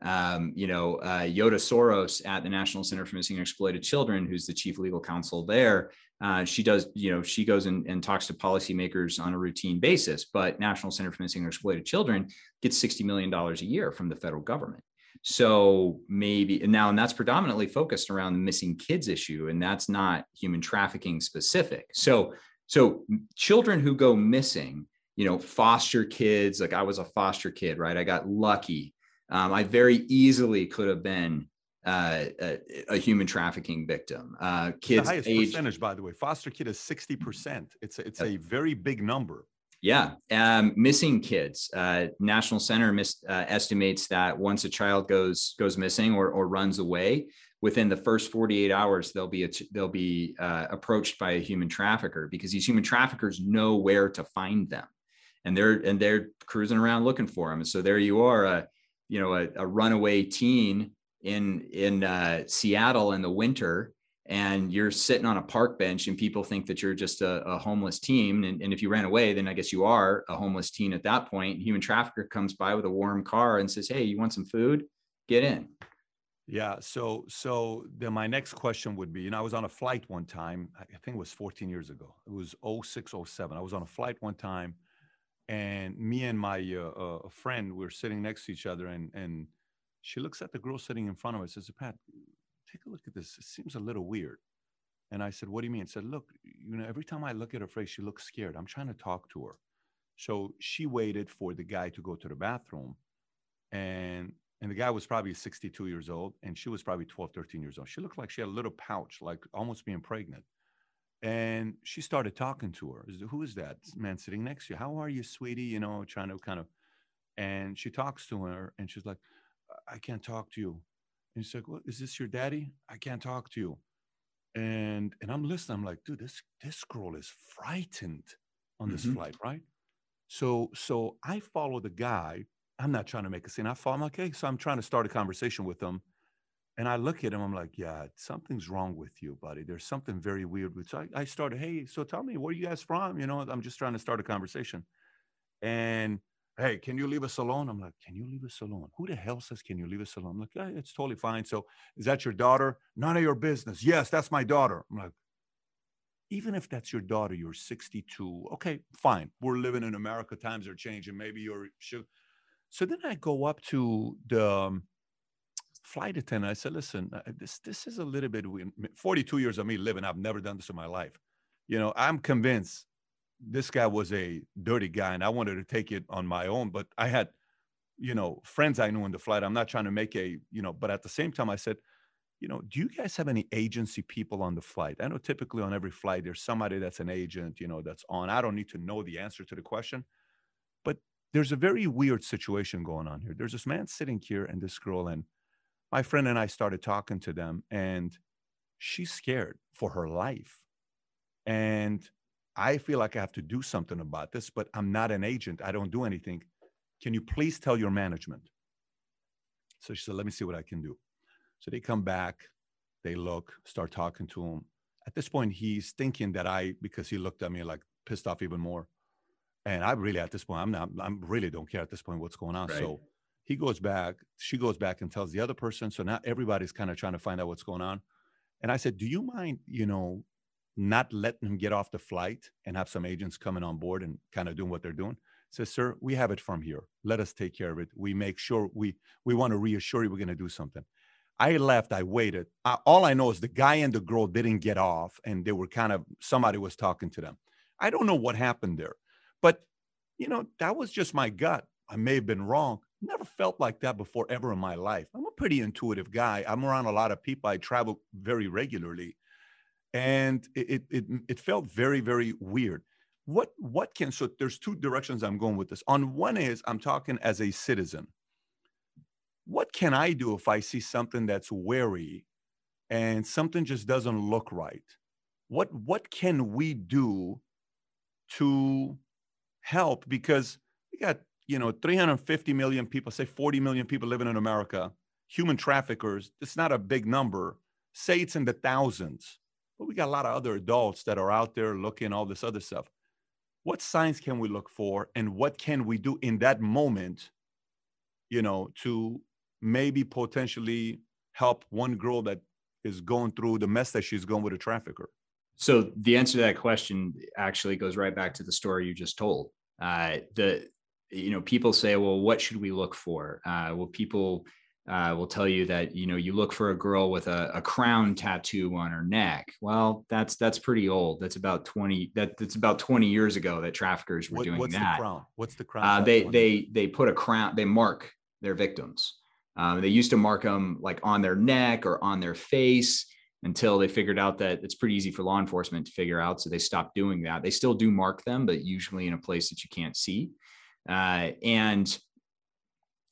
Um, you know uh, Yiota Souras at the national center for missing and exploited children who's the chief legal counsel there uh, she does you know she goes and, and talks to policymakers on a routine basis but national center for missing and exploited children gets $60 million a year from the federal government so maybe and now and that's predominantly focused around the missing kids issue and that's not human trafficking specific so so children who go missing you know foster kids like i was a foster kid right i got lucky Um, I very easily could have been uh, a, a, human trafficking victim. Uh, kids, the highest age, percentage, by the way, foster kid is sixty percent. It's it's a very big number. Yeah, um, missing kids. Uh, National Center mis- uh, estimates that once a child goes goes missing or or runs away, within the first 48 hours they'll be they'll be uh, approached by a human trafficker because these human traffickers know where to find them, and they're and they're cruising around looking for them. And so there you are, a you know a, a runaway teen in in uh, Seattle in the winter and you're sitting on a park bench and people think that you're just a, a homeless teen. And, and, if you ran away then i guess you are a homeless teen at that point. Human trafficker comes by with a warm car and says hey you want some food? Get in. Yeah so so then my next question would be you know i was on a flight one time i think it was 14 years ago. It was 0607 i was on a flight one time and me and my uh, uh, friend we were sitting next to each other and and she looks at the girl sitting in front of us says pat take a look at this. It seems a little weird. And I said, what do you mean? I said, look, you know, every time I look at her face, she looks scared. I'm trying to talk to her. So she waited for the guy to go to the bathroom. And and the guy was probably 62 years old and she was probably 12, 13 years old. She looked like she had a little pouch, like almost being pregnant. And she started talking to her. Who is that man sitting next to you? How are you, sweetie? You know, trying to kind of, and she talks to her and she's like, I can't talk to you. And he's like, "What is this your daddy? I can't talk to you." And and I'm listening. I'm like, "Dude, this this girl is frightened on this mm-hmm. flight, right?" So so I follow the guy. I'm not trying to make a scene. I follow him. Okay, so I'm trying to start a conversation with him. And I look at him, I'm like, yeah, something's wrong with you, buddy. There's something very weird. So I, I started, hey, so tell me, where are you guys from? You know, I'm just trying to start a conversation. And hey, can you leave us alone? I'm like, can you leave us alone? Who the hell says, can you leave us alone? I'm like, yeah, it's totally fine. So is that your daughter? None of your business. Yes, that's my daughter. I'm like, even if that's your daughter, you're 62. Okay, fine. We're living in America. Times are changing. Maybe you're. So then I go up to the um, flight attendant. I said, listen, uh, this this is a little bit weird. 42 years of me living. I've never done this in my life. You know, I'm convinced this guy was a dirty guy and I wanted to take it on my own. But I had, you know, friends I knew in the flight. I'm not trying to make a, you know, but at the same time, I said, you know, do you guys have any agency people on the flight? I know typically on every flight, there's somebody that's an agent, you know, that's on. I don't need to know the answer to the question, but there's a very weird situation going on here. There's this man sitting here and this girl, and my friend and I started talking to them, and she's scared for her life. And I feel like I have to do something about this, but I'm not an agent. I don't do anything. Can you please tell your management? So she said, Let me see what I can do. So they come back, they look, start talking to him. At this point, he's thinking that I, because he looked at me like pissed off even more. And I really, at this point, I'm not, I'm really don't care at this point what's going on. Right. So he goes back, she goes back and tells the other person. So now everybody's kind of trying to find out what's going on. And I said, Do you mind, you know, not letting him get off the flight and have some agents coming on board and kind of doing what they're doing. Says sir we have it from here. Let us take care of it. We make sure we we want to reassure you we're going to do something. I left i waited. I, all i know is the guy and the girl didn't get off and they were kind of somebody was talking to them. I don't know what happened there but you know that was just my gut. I may have been wrong. Never felt like that before ever in my life. I'm a pretty intuitive guy. I'm around a lot of people. I travel very regularly and it, it it felt very very weird. What what can so there's two directions i'm going with this. On one is i'm talking as a citizen. What can i do if i see something that's wary and something just doesn't look right? What what can we do to help? Because we got you know 350 million people say 40 million people living in america human traffickers it's not a big number. Say it's in the thousands but we got a lot of other adults that are out there looking all this other stuff. What signs can we look for and what can we do in that moment, you know, to maybe potentially help one girl that is going through the mess that she's going with a trafficker? So the answer to that question actually goes right back to the story you just told. Uh, the you know people say, well, what should we look for? Uh, well, people uh, will tell you that you know you look for a girl with a, a, crown tattoo on her neck. Well, that's that's pretty old. That's about twenty. That, that's about twenty years ago that traffickers were what, doing what's that. The crown? What's the crown? Uh, they they they put a crown. They mark their victims. Um, they used to mark them like on their neck or on their face until they figured out that it's pretty easy for law enforcement to figure out. So they stopped doing that. They still do mark them, but usually in a place that you can't see. Uh, and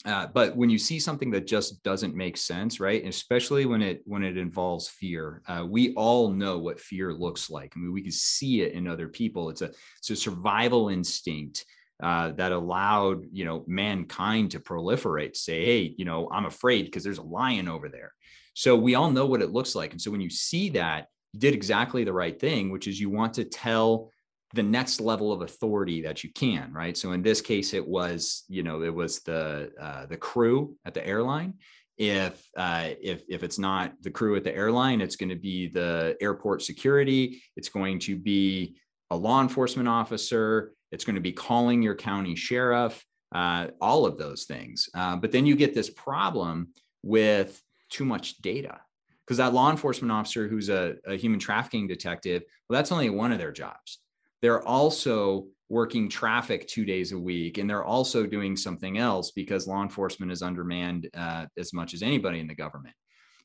uh, but when you see something that just doesn't make sense, right? especially when it when it involves fear, uh, we all know what fear looks like. I mean, we can see it in other people. It's a it's a survival instinct uh, that allowed you know mankind to proliferate. Say, hey, you know, I'm afraid because there's a lion over there. So we all know what it looks like. And so when you see that, you did exactly the right thing, which is you want to tell the next level of authority that you can right? So in this case it was you know it was the uh, the crew at the airline. If uh, if if it's not the crew at the airline it's going to be the airport security. It's going to be a law enforcement officer. It's going to be calling your county sheriff uh, all of those things. Uh, but then you get this problem with too much data. Because that law enforcement officer who's a, a human trafficking detective well that's only one of their jobs they're also working traffic two days a week and they're also doing something else because law enforcement is undermanned uh, as much as anybody in the government.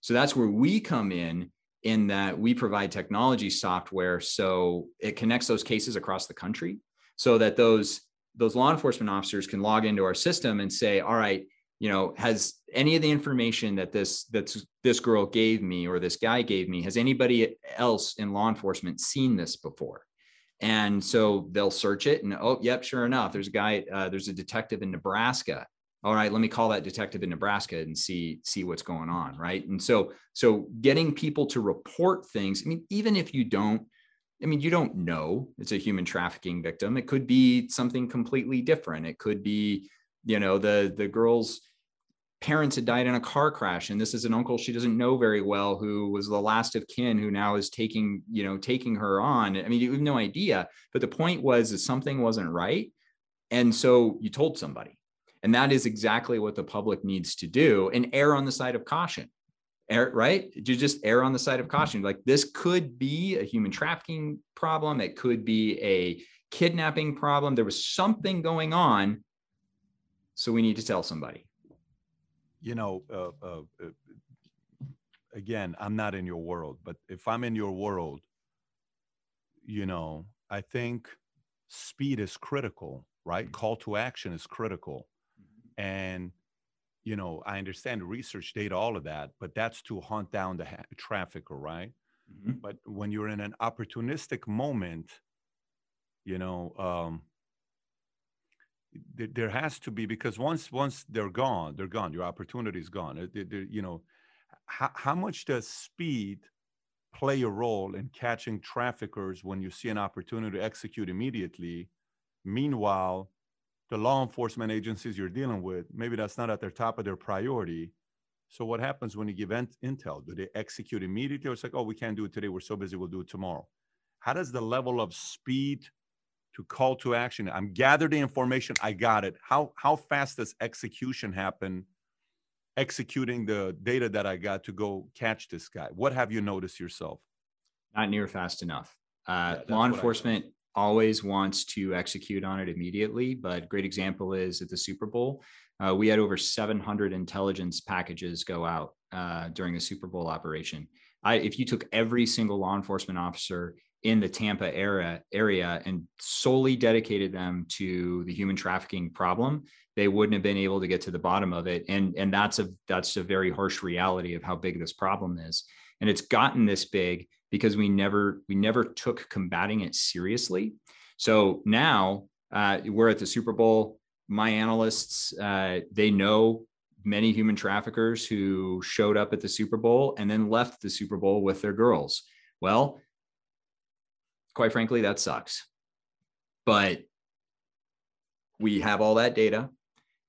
So that's where we come in in that we provide technology software so it connects those cases across the country so that those those law enforcement officers can log into our system and say all right you know has any of the information that this that this girl gave me or this guy gave me has anybody else in law enforcement seen this before and so they'll search it and, oh, yep, sure enough, there's a guy, uh, there's a detective in Nebraska. All right, let me call that detective in Nebraska and see see what's going on, right? And so so getting people to report things. I mean, even if you don't, I mean, you don't know it's a human trafficking victim. It could be something completely different. It could be, you know, the the girl's parents had died in a car crash and this is an uncle she doesn't know very well who was the last of kin who now is taking you know taking her on. I mean you have no idea but the point was that something wasn't right and so you told somebody and that is exactly what the public needs to do and err on the side of caution. Err, right? You just err on the side of caution. Like this could be a human trafficking problem. It could be a kidnapping problem. There was something going on so we need to tell somebody you know, uh, uh, uh, again, I'm not in your world, but if I'm in your world, you know, I think speed is critical, right? Mm-hmm. Call to action is critical. Mm-hmm. And, you know, I understand research data, all of that, but that's to hunt down the ha- trafficker, right? Mm-hmm. But when you're in an opportunistic moment, you know, um, there has to be because once once they're gone they're gone your opportunity is gone. They're, they're, you know how, how much does speed play a role in catching traffickers when you see an opportunity to execute immediately? Meanwhile the law enforcement agencies you're dealing with maybe that's not at their top of their priority. So what happens when you give intel? Do they execute immediately or it's like oh we can't do it today. We're so busy we'll do it tomorrow. How does the level of speed to call to action. I'm gathered the information. I got it. How how fast does execution happen? Executing the data that I got to go catch this guy. What have you noticed yourself? Not near fast enough. Uh, yeah, law enforcement always wants to execute on it immediately, but great example is at the Super Bowl. Uh, we had over 700 intelligence packages go out uh, during the Super Bowl operation. I, if you took every single law enforcement officer in the Tampa area area and solely dedicated them to the human trafficking problem, they wouldn't have been able to get to the bottom of it. And and that's a that's a very harsh reality of how big this problem is. And it's gotten this big because we never we never took combating it seriously. So now uh, we're at the Super Bowl. My analysts uh, they know many human traffickers who showed up at the Super Bowl and then left the Super Bowl with their girls. Well, quite frankly, that sucks. But we have all that data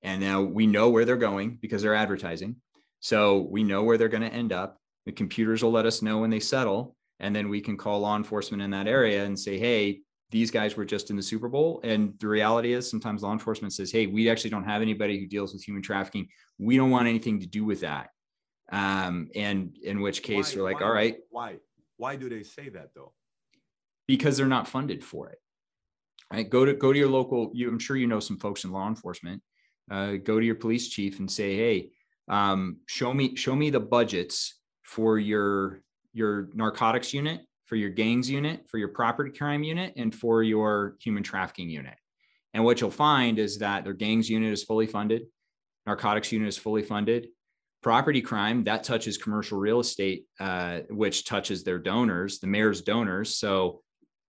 and now we know where they're going because they're advertising. So we know where they're going to end up. The computers will let us know when they settle. And then we can call law enforcement in that area and say, hey, these guys were just in the Super Bowl. And the reality is sometimes law enforcement says, hey, we actually don't have anybody who deals with human trafficking. We don't want anything to do with that. Um, and in which case why, we're like, why, all right. Why? Why do they say that though? Because they're not funded for it. Right? Go to go to your local. You, I'm sure you know some folks in law enforcement. Uh, go to your police chief and say, "Hey, um, show me show me the budgets for your your narcotics unit, for your gangs unit, for your property crime unit, and for your human trafficking unit. And what you'll find is that their gangs unit is fully funded, narcotics unit is fully funded, property crime that touches commercial real estate, uh, which touches their donors, the mayor's donors. So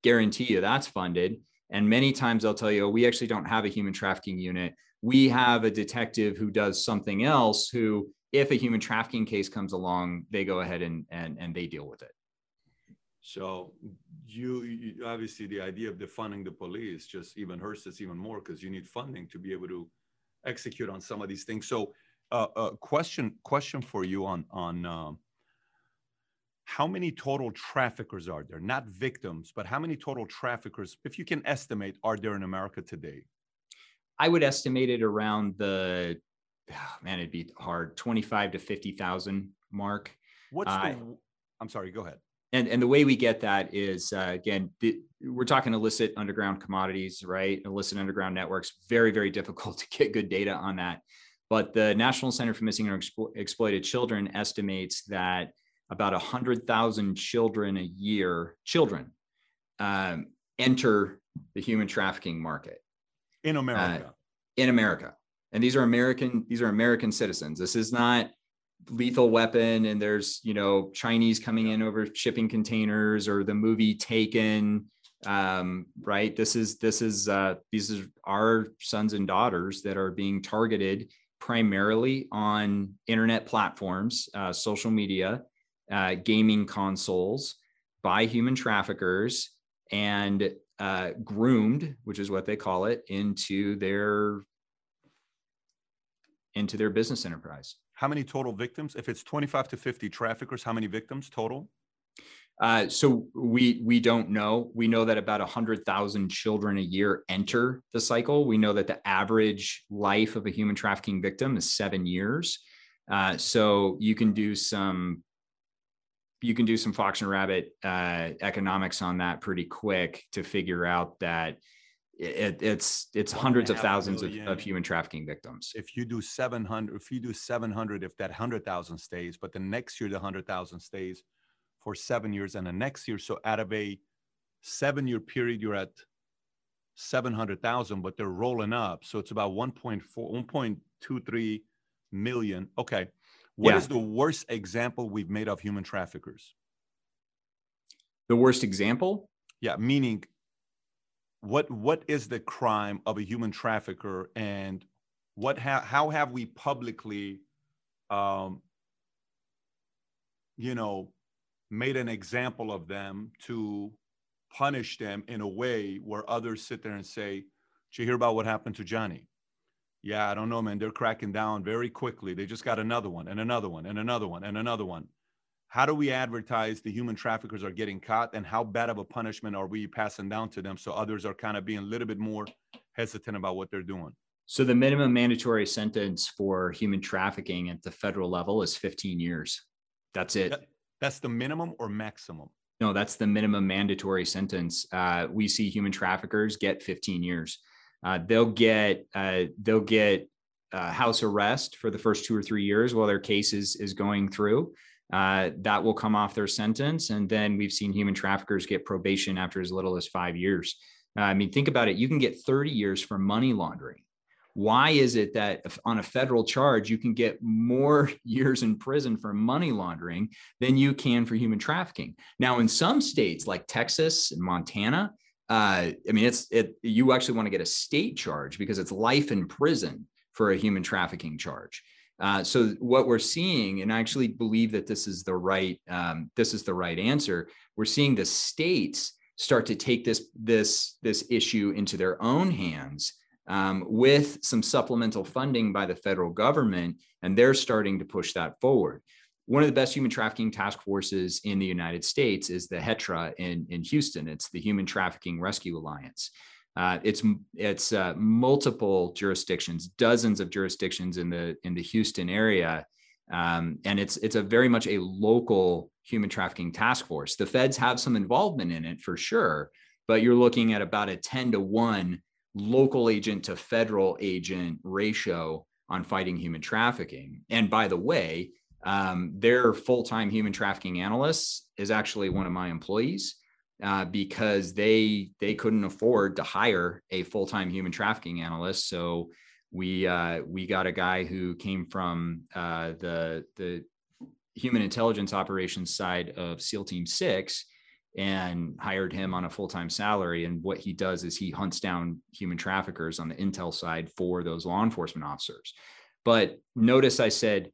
guarantee you that's funded. And many times they'll tell you, oh, we actually don't have a human trafficking unit. We have a detective who does something else who, if a human trafficking case comes along, they go ahead and and, and they deal with it. So you, you, obviously the idea of defunding the police just even hurts us even more because you need funding to be able to execute on some of these things. So, uh, uh, question question for you on on um, how many total traffickers are there? Not victims, but how many total traffickers, if you can estimate, are there in America today? I would estimate it around the oh, man, it'd be hard, 25 to 50,000 mark. What's uh, the I'm sorry, go ahead. And and the way we get that is uh, again, the, we're talking illicit underground commodities, right? Illicit underground networks. Very very difficult to get good data on that. But the National Center for Missing and Explo- Exploited Children estimates that about 100,000 children a year, children um, enter the human trafficking market in America. Uh, in America. And these are American, these are American citizens. This is not lethal weapon and there's, you know, Chinese coming in over shipping containers or the movie Taken. Um, right. This is this is uh these are our sons and daughters that are being targeted primarily on internet platforms, uh, social media, uh, gaming consoles by human traffickers and uh, groomed, which is what they call it, into their into their business enterprise. How many total victims? If it's 25 to 50 traffickers, how many victims total? Uh, so we we don't know. We know that about hundred thousand children a year enter the cycle. We know that the average life of a human trafficking victim is seven years. Uh, so you can do some you can do some fox and rabbit uh, economics on that pretty quick to figure out that it, it's it's hundreds of thousands of, of, human trafficking victims. If you do 700, if you do 700, if that 100,000 stays, but the next year the 100,000 stays for seven years, and the next year, so out of a seven year period, you're at 700,000, but they're rolling up. So it's about 1.4, 1.23 million. Okay. What yeah. is the worst example we've made of human traffickers? The worst example? Yeah, meaning what what is the crime of a human trafficker and what ha- how have we publicly um you know made an example of them to punish them in a way where others sit there and say, Did you hear about what happened to Johnny? Yeah, I don't know, man. They're cracking down very quickly. They just got another one and another one and another one and another one. How do we advertise the human traffickers are getting caught and how bad of a punishment are we passing down to them so others are kind of being a little bit more hesitant about what they're doing? So the minimum mandatory sentence for human trafficking at the federal level is 15 years. That's it. That, that's the minimum or maximum? No, that's the minimum mandatory sentence. Uh, we see human traffickers get 15 years uh, they'll get uh, they'll get uh, house arrest for the first two or three years while their case is is going through. Uh, that will come off their sentence, and then we've seen human traffickers get probation after as little as five years. Uh, I mean, think about it. You can get 30 years for money laundering. Why is it that on a federal charge you can get more years in prison for money laundering than you can for human trafficking? Now, in some states like Texas and Montana, uh, I mean, it's it. You actually want to get a state charge because it's life in prison for a human trafficking charge. Uh, so what we're seeing, and I actually believe that this is the right um, this is the right answer. We're seeing the states start to take this this this issue into their own hands um, with some supplemental funding by the federal government, and they're starting to push that forward one of the best human trafficking task forces in the United States is the HTRA in, in Houston. It's the Human Trafficking Rescue Alliance. Uh, it's it's uh, multiple jurisdictions, dozens of jurisdictions in the in the Houston area, um, and it's it's a very much a local human trafficking task force. The feds have some involvement in it for sure, but you're looking at about a ten to one local agent to federal agent ratio on fighting human trafficking. And by the way, um, their full-time human trafficking analyst is actually one of my employees uh, because they they couldn't afford to hire a full-time human trafficking analyst. So we uh, we got a guy who came from uh, the the human intelligence operations side of SEAL Team Six and hired him on a full-time salary and what he does is he hunts down human traffickers on the intel side for those law enforcement officers but notice i said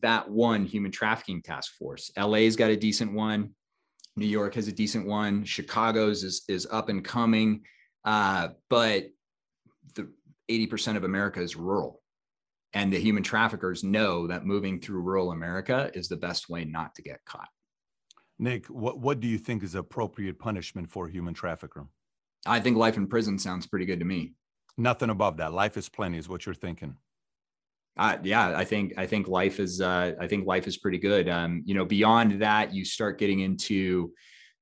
that one human trafficking task force la's got a decent one new york has a decent one chicago's is, is up and coming uh, but the 80% of america is rural and the human traffickers know that moving through rural america is the best way not to get caught Nick, what, what do you think is appropriate punishment for a human trafficker? I think life in prison sounds pretty good to me. Nothing above that. Life is plenty, is what you're thinking. Uh, yeah, I think I think life is uh, I think life is pretty good. Um, you know, beyond that, you start getting into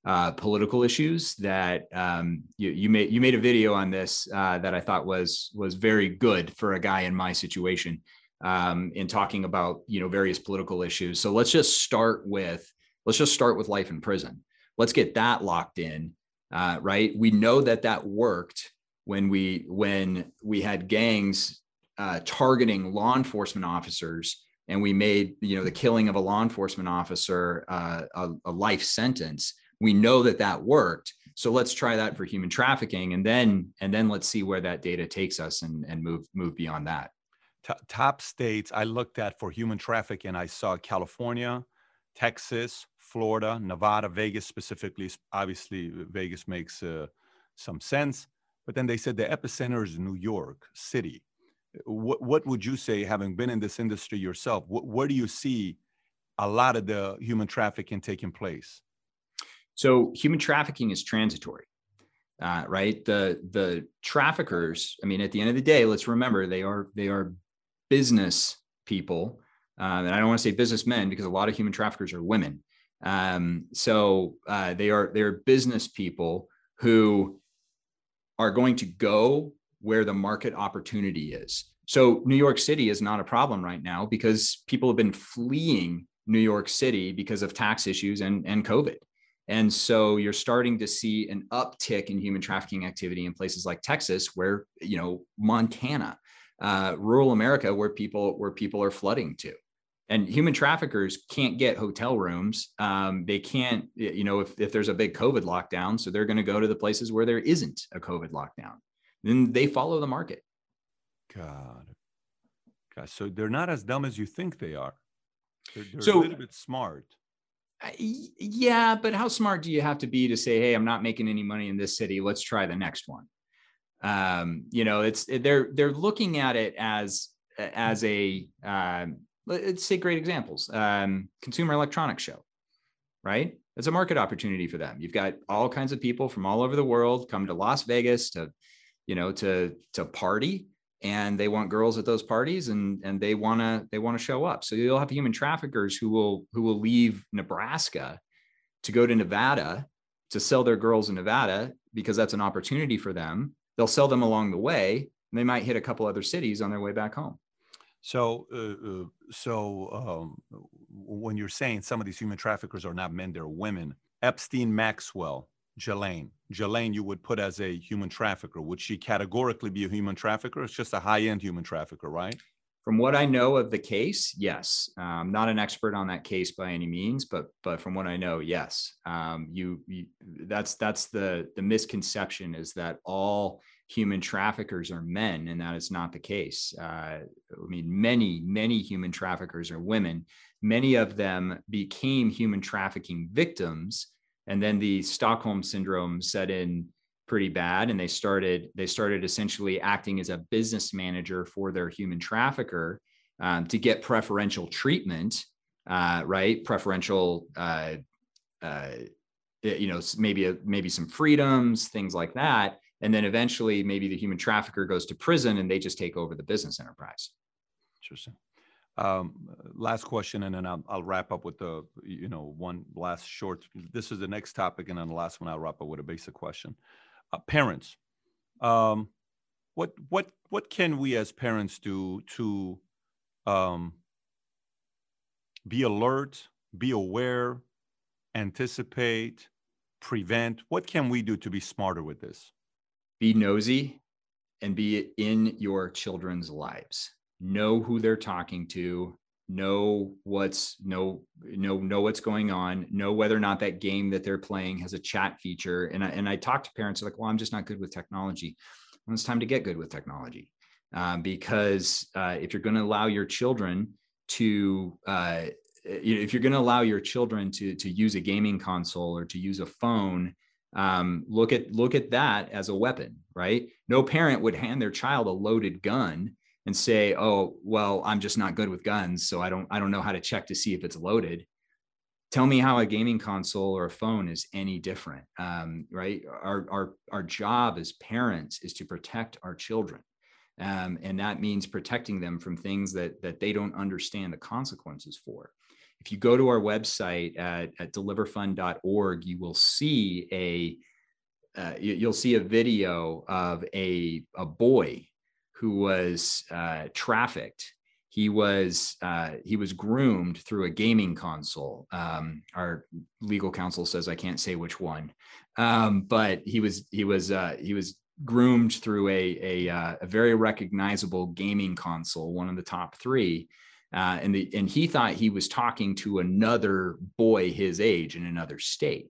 uh, political issues that um, you, you made you made a video on this uh, that I thought was was very good for a guy in my situation um, in talking about you know various political issues. So let's just start with Let's just start with life in prison. Let's get that locked in, uh, right? We know that that worked when we when we had gangs uh, targeting law enforcement officers, and we made you know the killing of a law enforcement officer uh, a, a life sentence. We know that that worked. So let's try that for human trafficking, and then and then let's see where that data takes us, and and move move beyond that. top states I looked at for human trafficking, I saw California, Texas, Florida, Nevada, Vegas specifically. Obviously, Vegas makes uh, some sense. But then they said the epicenter is New York City. What, what would you say, having been in this industry yourself, where do you see a lot of the human trafficking taking place? So, human trafficking is transitory. Uh, right the the traffickers i mean at the end of the day let's remember they are they are business people um, and I don't want to say businessmen because a lot of human traffickers are women. Um, so uh, they are they're business people who are going to go where the market opportunity is. So New York City is not a problem right now because people have been fleeing New York City because of tax issues and, and COVID. And so you're starting to see an uptick in human trafficking activity in places like Texas, where you know Montana, uh, rural America, where people where people are flooding to and human traffickers can't get hotel rooms um, they can't you know if, if there's a big covid lockdown so they're going to go to the places where there isn't a covid lockdown then they follow the market god god so they're not as dumb as you think they are they're, they're so, a little bit smart yeah but how smart do you have to be to say hey i'm not making any money in this city let's try the next one um, you know it's they're they're looking at it as as a um, let's say great examples. Um, Consumer Electronics Show, right? It's a market opportunity for them. You've got all kinds of people from all over the world come to Las Vegas to, you know, to to party, and they want girls at those parties, and and they wanna they want to show up. So you'll have human traffickers who will who will leave Nebraska to go to Nevada to sell their girls in Nevada because that's an opportunity for them. They'll sell them along the way, and they might hit a couple other cities on their way back home. So, uh, uh, so um, when you're saying some of these human traffickers are not men, they're women. Epstein, Maxwell, Ghislaine. Ghislaine, you would put as a human trafficker. Would she categorically be a human trafficker? It's just a high-end human trafficker, right? From what I know of the case, yes. I'm um, not an expert on that case by any means, but but from what I know, yes. Um, you, you that's that's the the misconception is that all human traffickers are men, and that is not the case. Uh, I mean, many, many human traffickers are women. Many of them became human trafficking victims, and then the Stockholm syndrome set in pretty bad, and they started they started essentially acting as a business manager for their human trafficker um, to get preferential treatment, uh, right? Preferential. Uh, uh you know maybe a, maybe some freedoms things like that and then eventually maybe the human trafficker goes to prison and they just take over the business enterprise interesting um, last question and then I'll, I'll, wrap up with the you know one last short this is the next topic and then the last one i'll wrap up with a basic question uh, parents um, what what what can we as parents do to um, be alert, be aware, anticipate, prevent? What can we do to be smarter with this? Be nosy and be in your children's lives. Know who they're talking to, know what's know know know what's going on know whether or not that game that they're playing has a chat feature. And I, and I talk to parents like well I'm just not good with technology. Well, it's time to get good with technology um, because uh, if you're going to allow your children to uh, if you're going to allow your children to to use a gaming console or to use a phone um, look at look at that as a weapon right? No parent would hand their child a loaded gun and say oh well i'm just not good with guns so i don't i don't know how to check to see if it's loaded. Tell me how a gaming console or a phone is any different um, right? Our, our our job as parents is to protect our children um, and that means protecting them from things that that they don't understand the consequences for. If you go to our website at, at deliverfund.org you will see a uh, you, will see a video of a, a boy who was uh, trafficked he was uh, he was groomed through a gaming console. Um, our legal counsel says I can't say which one, um, but he was he was uh, he was groomed through a a, uh, a, very recognizable gaming console, one of the top three. Uh, and the and he thought he was talking to another boy his age in another state,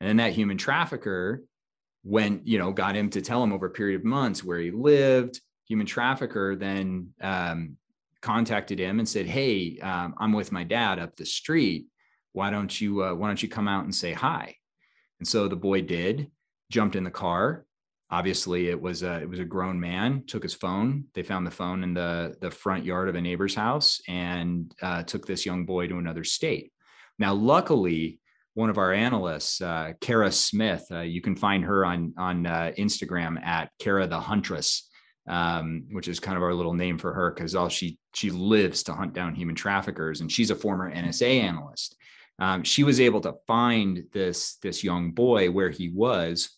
and then that human trafficker went you know got him to tell him over a period of months where he lived. Human trafficker then um, contacted him and said, "Hey, um, I'm with my dad up the street. Why don't you uh, Why don't you come out and say hi?" And so the boy did. Jumped in the car. Obviously, it was a it was a grown man. Took his phone. They found the phone in the the front yard of a neighbor's house and uh, took this young boy to another state. Now, luckily, one of our analysts, uh, Kara Smith, uh, you can find her on on uh, Instagram at Kara the Huntress um, which is kind of our little name for her because all she she lives to hunt down human traffickers, and she's a former NSA analyst. Um, she was able to find this this young boy where he was,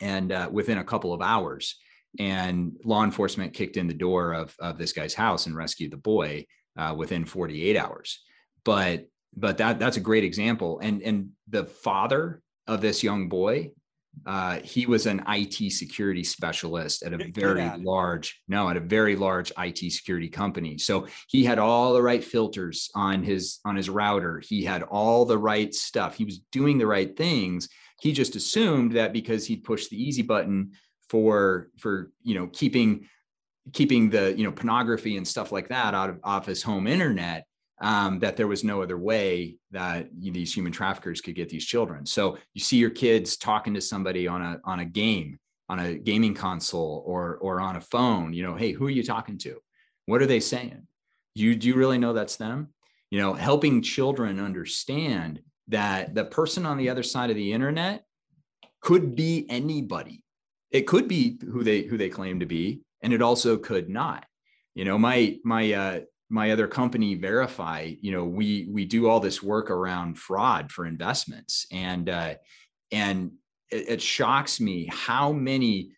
and uh, within a couple of hours, and law enforcement kicked in the door of of this guy's house and rescued the boy uh, within 48 hours. But but that that's a great example, and and the father of this young boy uh, he was an IT security specialist at a very large, no, at a very large IT security company. So he had all the right filters on his on his router. He had all the right stuff. He was doing the right things. He just assumed that because he'd pushed the easy button for for you know keeping keeping the you know pornography and stuff like that out of off his home internet um, that there was no other way that these human traffickers could get these children. So you see your kids talking to somebody on a on a game, on a gaming console, or or on a phone. You know, hey, who are you talking to? What are they saying? You do you really know that's them? You know, helping children understand that the person on the other side of the internet could be anybody. It could be who they who they claim to be, and it also could not. You know, my my uh, my other company verify you know we we do all this work around fraud for investments and uh, and it, it shocks me how many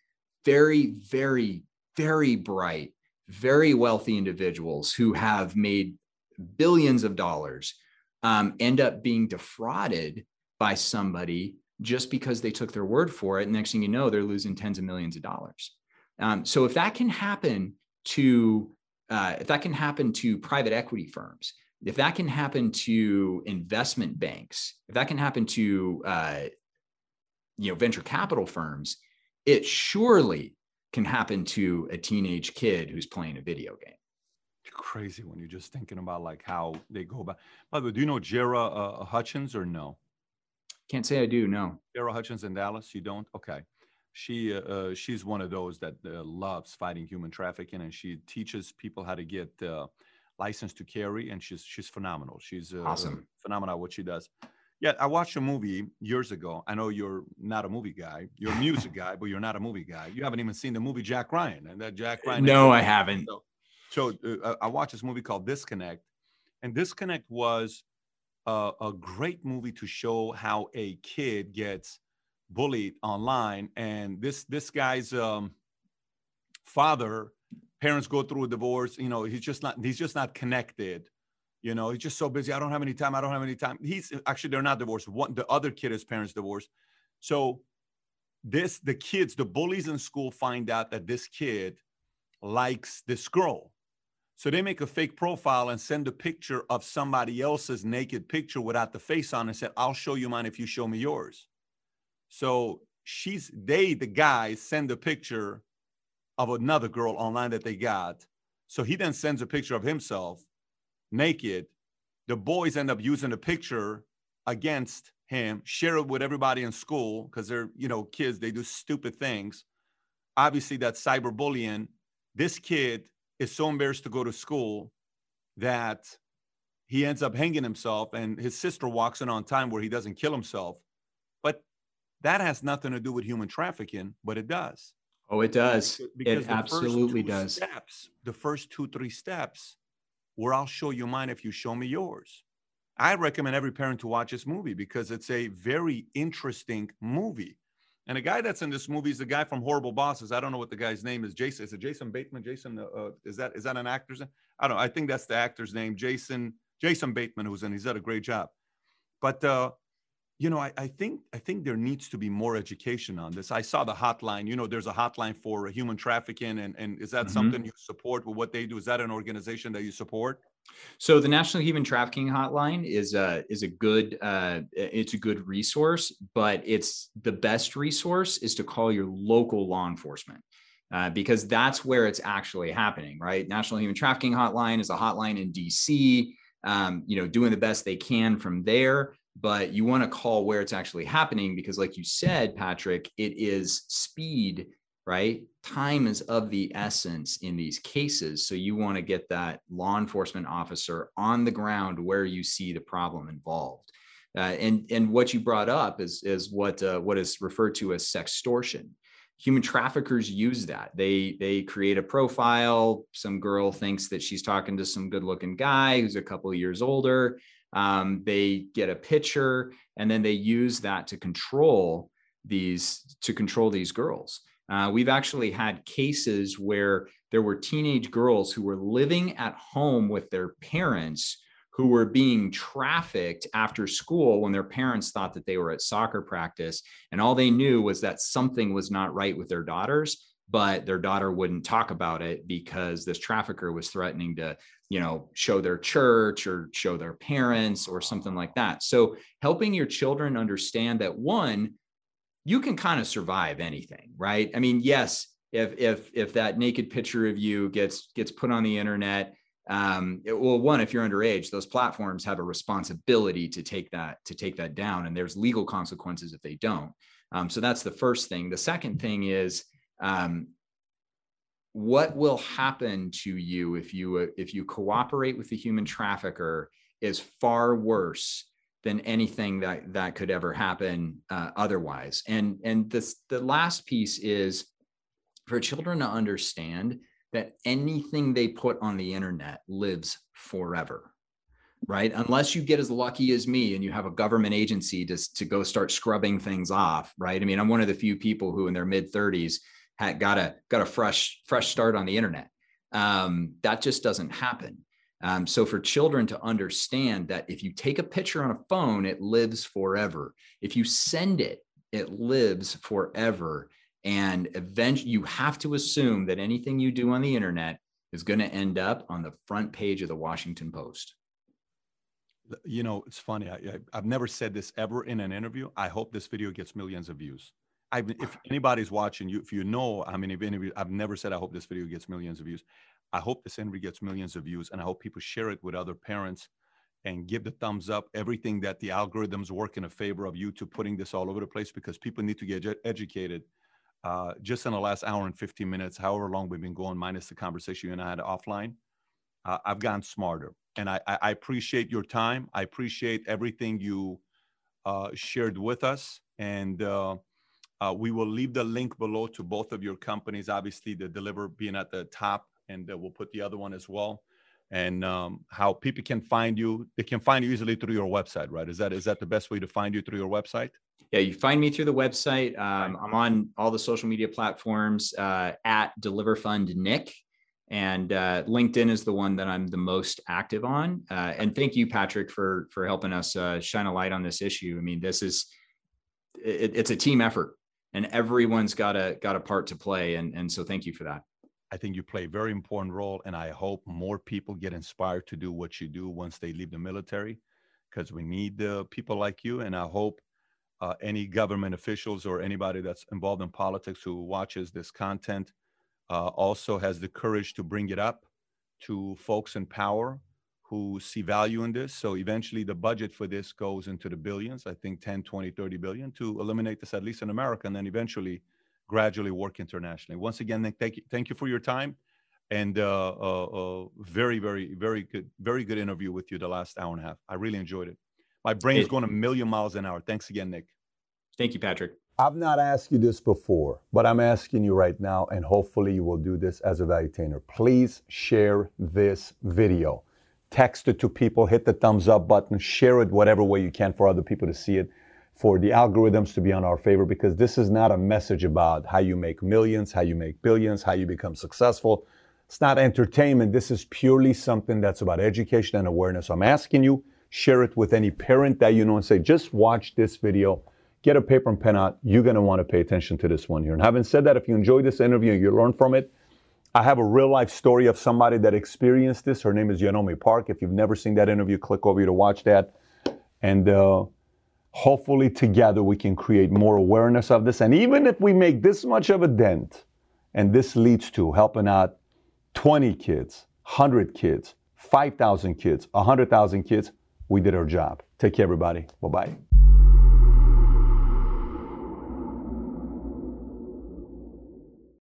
very very very bright very wealthy individuals who have made billions of dollars um, end up being defrauded by somebody just because they took their word for it. And next thing you know, they're losing tens of millions of dollars. Um, so if that can happen to uh, if that can happen to private equity firms, if that can happen to investment banks, if that can happen to uh, you know venture capital firms, it surely can happen to a teenage kid who's playing a video game. It's crazy when you're just thinking about like how they go about. By the way, do you know Jera uh, Hutchins or no? Can't say I do. No. Jera Hutchins in Dallas. You don't? Okay she uh, uh, she's one of those that uh, loves fighting human trafficking and she teaches people how to get uh, license to carry and she's she's phenomenal. She's uh, awesome. phenomenal what she does. Yeah i watched a movie years ago. I know you're not a movie guy. You're a music guy but you're not a movie guy. You haven't even seen the movie jack ryan and that jack ryan no i haven't. So, so uh, i watched this movie called disconnect and disconnect was a great movie to show how a kid gets bullied online and this this guy's um, father, parents go through a divorce. You know, he's just not he's just not connected. You know, he's just so busy. I don't have any time. I don't have any time. He's actually they're not divorced. One the other kid, his parents divorced. So this the kids, the bullies in school find out that this kid likes this girl. So they make a fake profile and send a picture of somebody else's naked picture without the face on and said, I'll show you mine if you show me yours. So she's they, the guys, send a picture of another girl online that they got. So he then sends a picture of himself naked. The boys end up using the picture against him, share it with everybody in school because they're, you know, kids, they do stupid things. Obviously, that's cyberbullying. This kid is so embarrassed to go to school that he ends up hanging himself, and his sister walks in on time where he doesn't kill himself. That has nothing to do with human trafficking, but it does. Oh, it does. Because it absolutely does. Steps, the first two, three steps, where I'll show you mine if you show me yours. I recommend every parent to watch this movie because it's a very interesting movie. And the guy that's in this movie is the guy from Horrible Bosses. I don't know what the guy's name is. Jason is it Jason Bateman? Jason uh is that is that an actor's name? I don't know. I think that's the actor's name. Jason Jason Bateman, who's in. He's done a great job. But uh, you know, I, I, think I think there needs to be more education on this. I saw the hotline. You know, there's a hotline for human trafficking, and and is that mm-hmm. something you support with what they do? Is that an organization that you support? So the National Human Trafficking Hotline is a is a good uh, it's a good resource, but it's the best resource is to call your local law enforcement. Uh, because that's where it's actually happening, right? National Human Trafficking Hotline is a hotline in DC, um, you know, doing the best they can from there but you want to call where it's actually happening because like you said patrick it is speed right? Time is of the essence in these cases. So you want to get that law enforcement officer on the ground where you see the problem involved. Uh, and and what you brought up is is what uh, what is referred to as sextortion. Human traffickers use that. They they create a profile. Some girl thinks that she's talking to some good looking guy who's a couple of years older um, they get a picture and then they use that to control these to control these girls. Uh, we've actually had cases where there were teenage girls who were living at home with their parents who were being trafficked after school when their parents thought that they were at soccer practice and all they knew was that something was not right with their daughters but their daughter wouldn't talk about it because this trafficker was threatening to you know show their church or show their parents or something like that. So helping your children understand that one you can kind of survive anything right? I mean yes if if if that naked picture of you gets gets put on the internet um, it, well one if you're underage those platforms have a responsibility to take that to take that down and there's legal consequences if they don't. Um, so that's the first thing. The second thing is um, what will happen to you if you if you cooperate with the human trafficker is far worse than anything that that could ever happen uh, otherwise. And and this the last piece is for children to understand that anything they put on the internet lives forever right? Unless you get as lucky as me and you have a government agency to, to go start scrubbing things off right? I mean i'm one of the few people who in their mid 30s had got a got a fresh fresh start on the internet. Um, that just doesn't happen. Um, so for children to understand that if you take a picture on a phone, it lives forever. If you send it, it lives forever. And eventually, you have to assume that anything you do on the internet is going to end up on the front page of the Washington Post. You know, it's funny. I, have never said this ever in an interview. I hope this video gets millions of views. I, if anybody's watching you, if you know, I mean, if any, I've never said I hope this video gets millions of views. I hope this interview gets millions of views, and I hope people share it with other parents and give the thumbs up. Everything that the algorithms work in a favor of YouTube putting this all over the place because people need to get educated. Uh, just in the last hour and 15 minutes, however long we've been going, minus the conversation you and I had offline, uh, I've gotten smarter. And I, I, appreciate your time. I appreciate everything you uh, shared with us. And uh, we will leave the link below to both of your companies. Obviously, the Deliverr being at the top, and uh, we'll put the other one as well. and um, how people can find you. They can find you easily through your website, right? Is that is that the best way to find you through your website? Yeah, you find me through the website. Um, I'm on all the social media platforms uh, at Deliver Fund Nick, and uh, LinkedIn is the one that I'm the most active on. Uh, and thank you, Patrick, for for helping us uh, shine a light on this issue. I mean, this is it, it's a team effort, and everyone's got a got a part to play. And and so thank you for that. I think you play a very important role, and I hope more people get inspired to do what you do once they leave the military, because we need uh, people like you. And I hope uh, any government officials or anybody that's involved in politics who watches this content uh, also has the courage to bring it up to folks in power who see value in this. So eventually the budget for this goes into the billions, I think 10, 20, 30 billion to eliminate this, at least in America, and then eventually gradually work internationally. Once again, Nick, thank you, thank you for your time and uh, uh, uh, very, very, very good, very good interview with you the last hour and a half. I really enjoyed it. My brain's going a million miles an hour. Thanks again, Nick. Thank you, Patrick. I've not asked you this before, but I'm asking you right now, and hopefully you will do this as a valuetainer. Please share this video. Text it to people, hit the thumbs up button, share it whatever way you can for other people to see it, for the algorithms to be on our favor, because this is not a message about how you make millions, how you make billions, how you become successful. It's not entertainment. This is purely something that's about education and awareness. I'm asking you, share it with any parent that you know and say, just watch this video get a paper and pen out. You're going to want to pay attention to this one here. And having said that, if you enjoyed this interview and you learn from it, I have a real life story of somebody that experienced this. Her name is Yeonmi Park. If you've never seen that interview, click over here to watch that. And uh, hopefully, together, we can create more awareness of this. And even if we make this much of a dent, and this leads to helping out 20 kids, 100 kids, 5,000 kids, 100,000 kids, we did our job. Take care, everybody. Bye bye.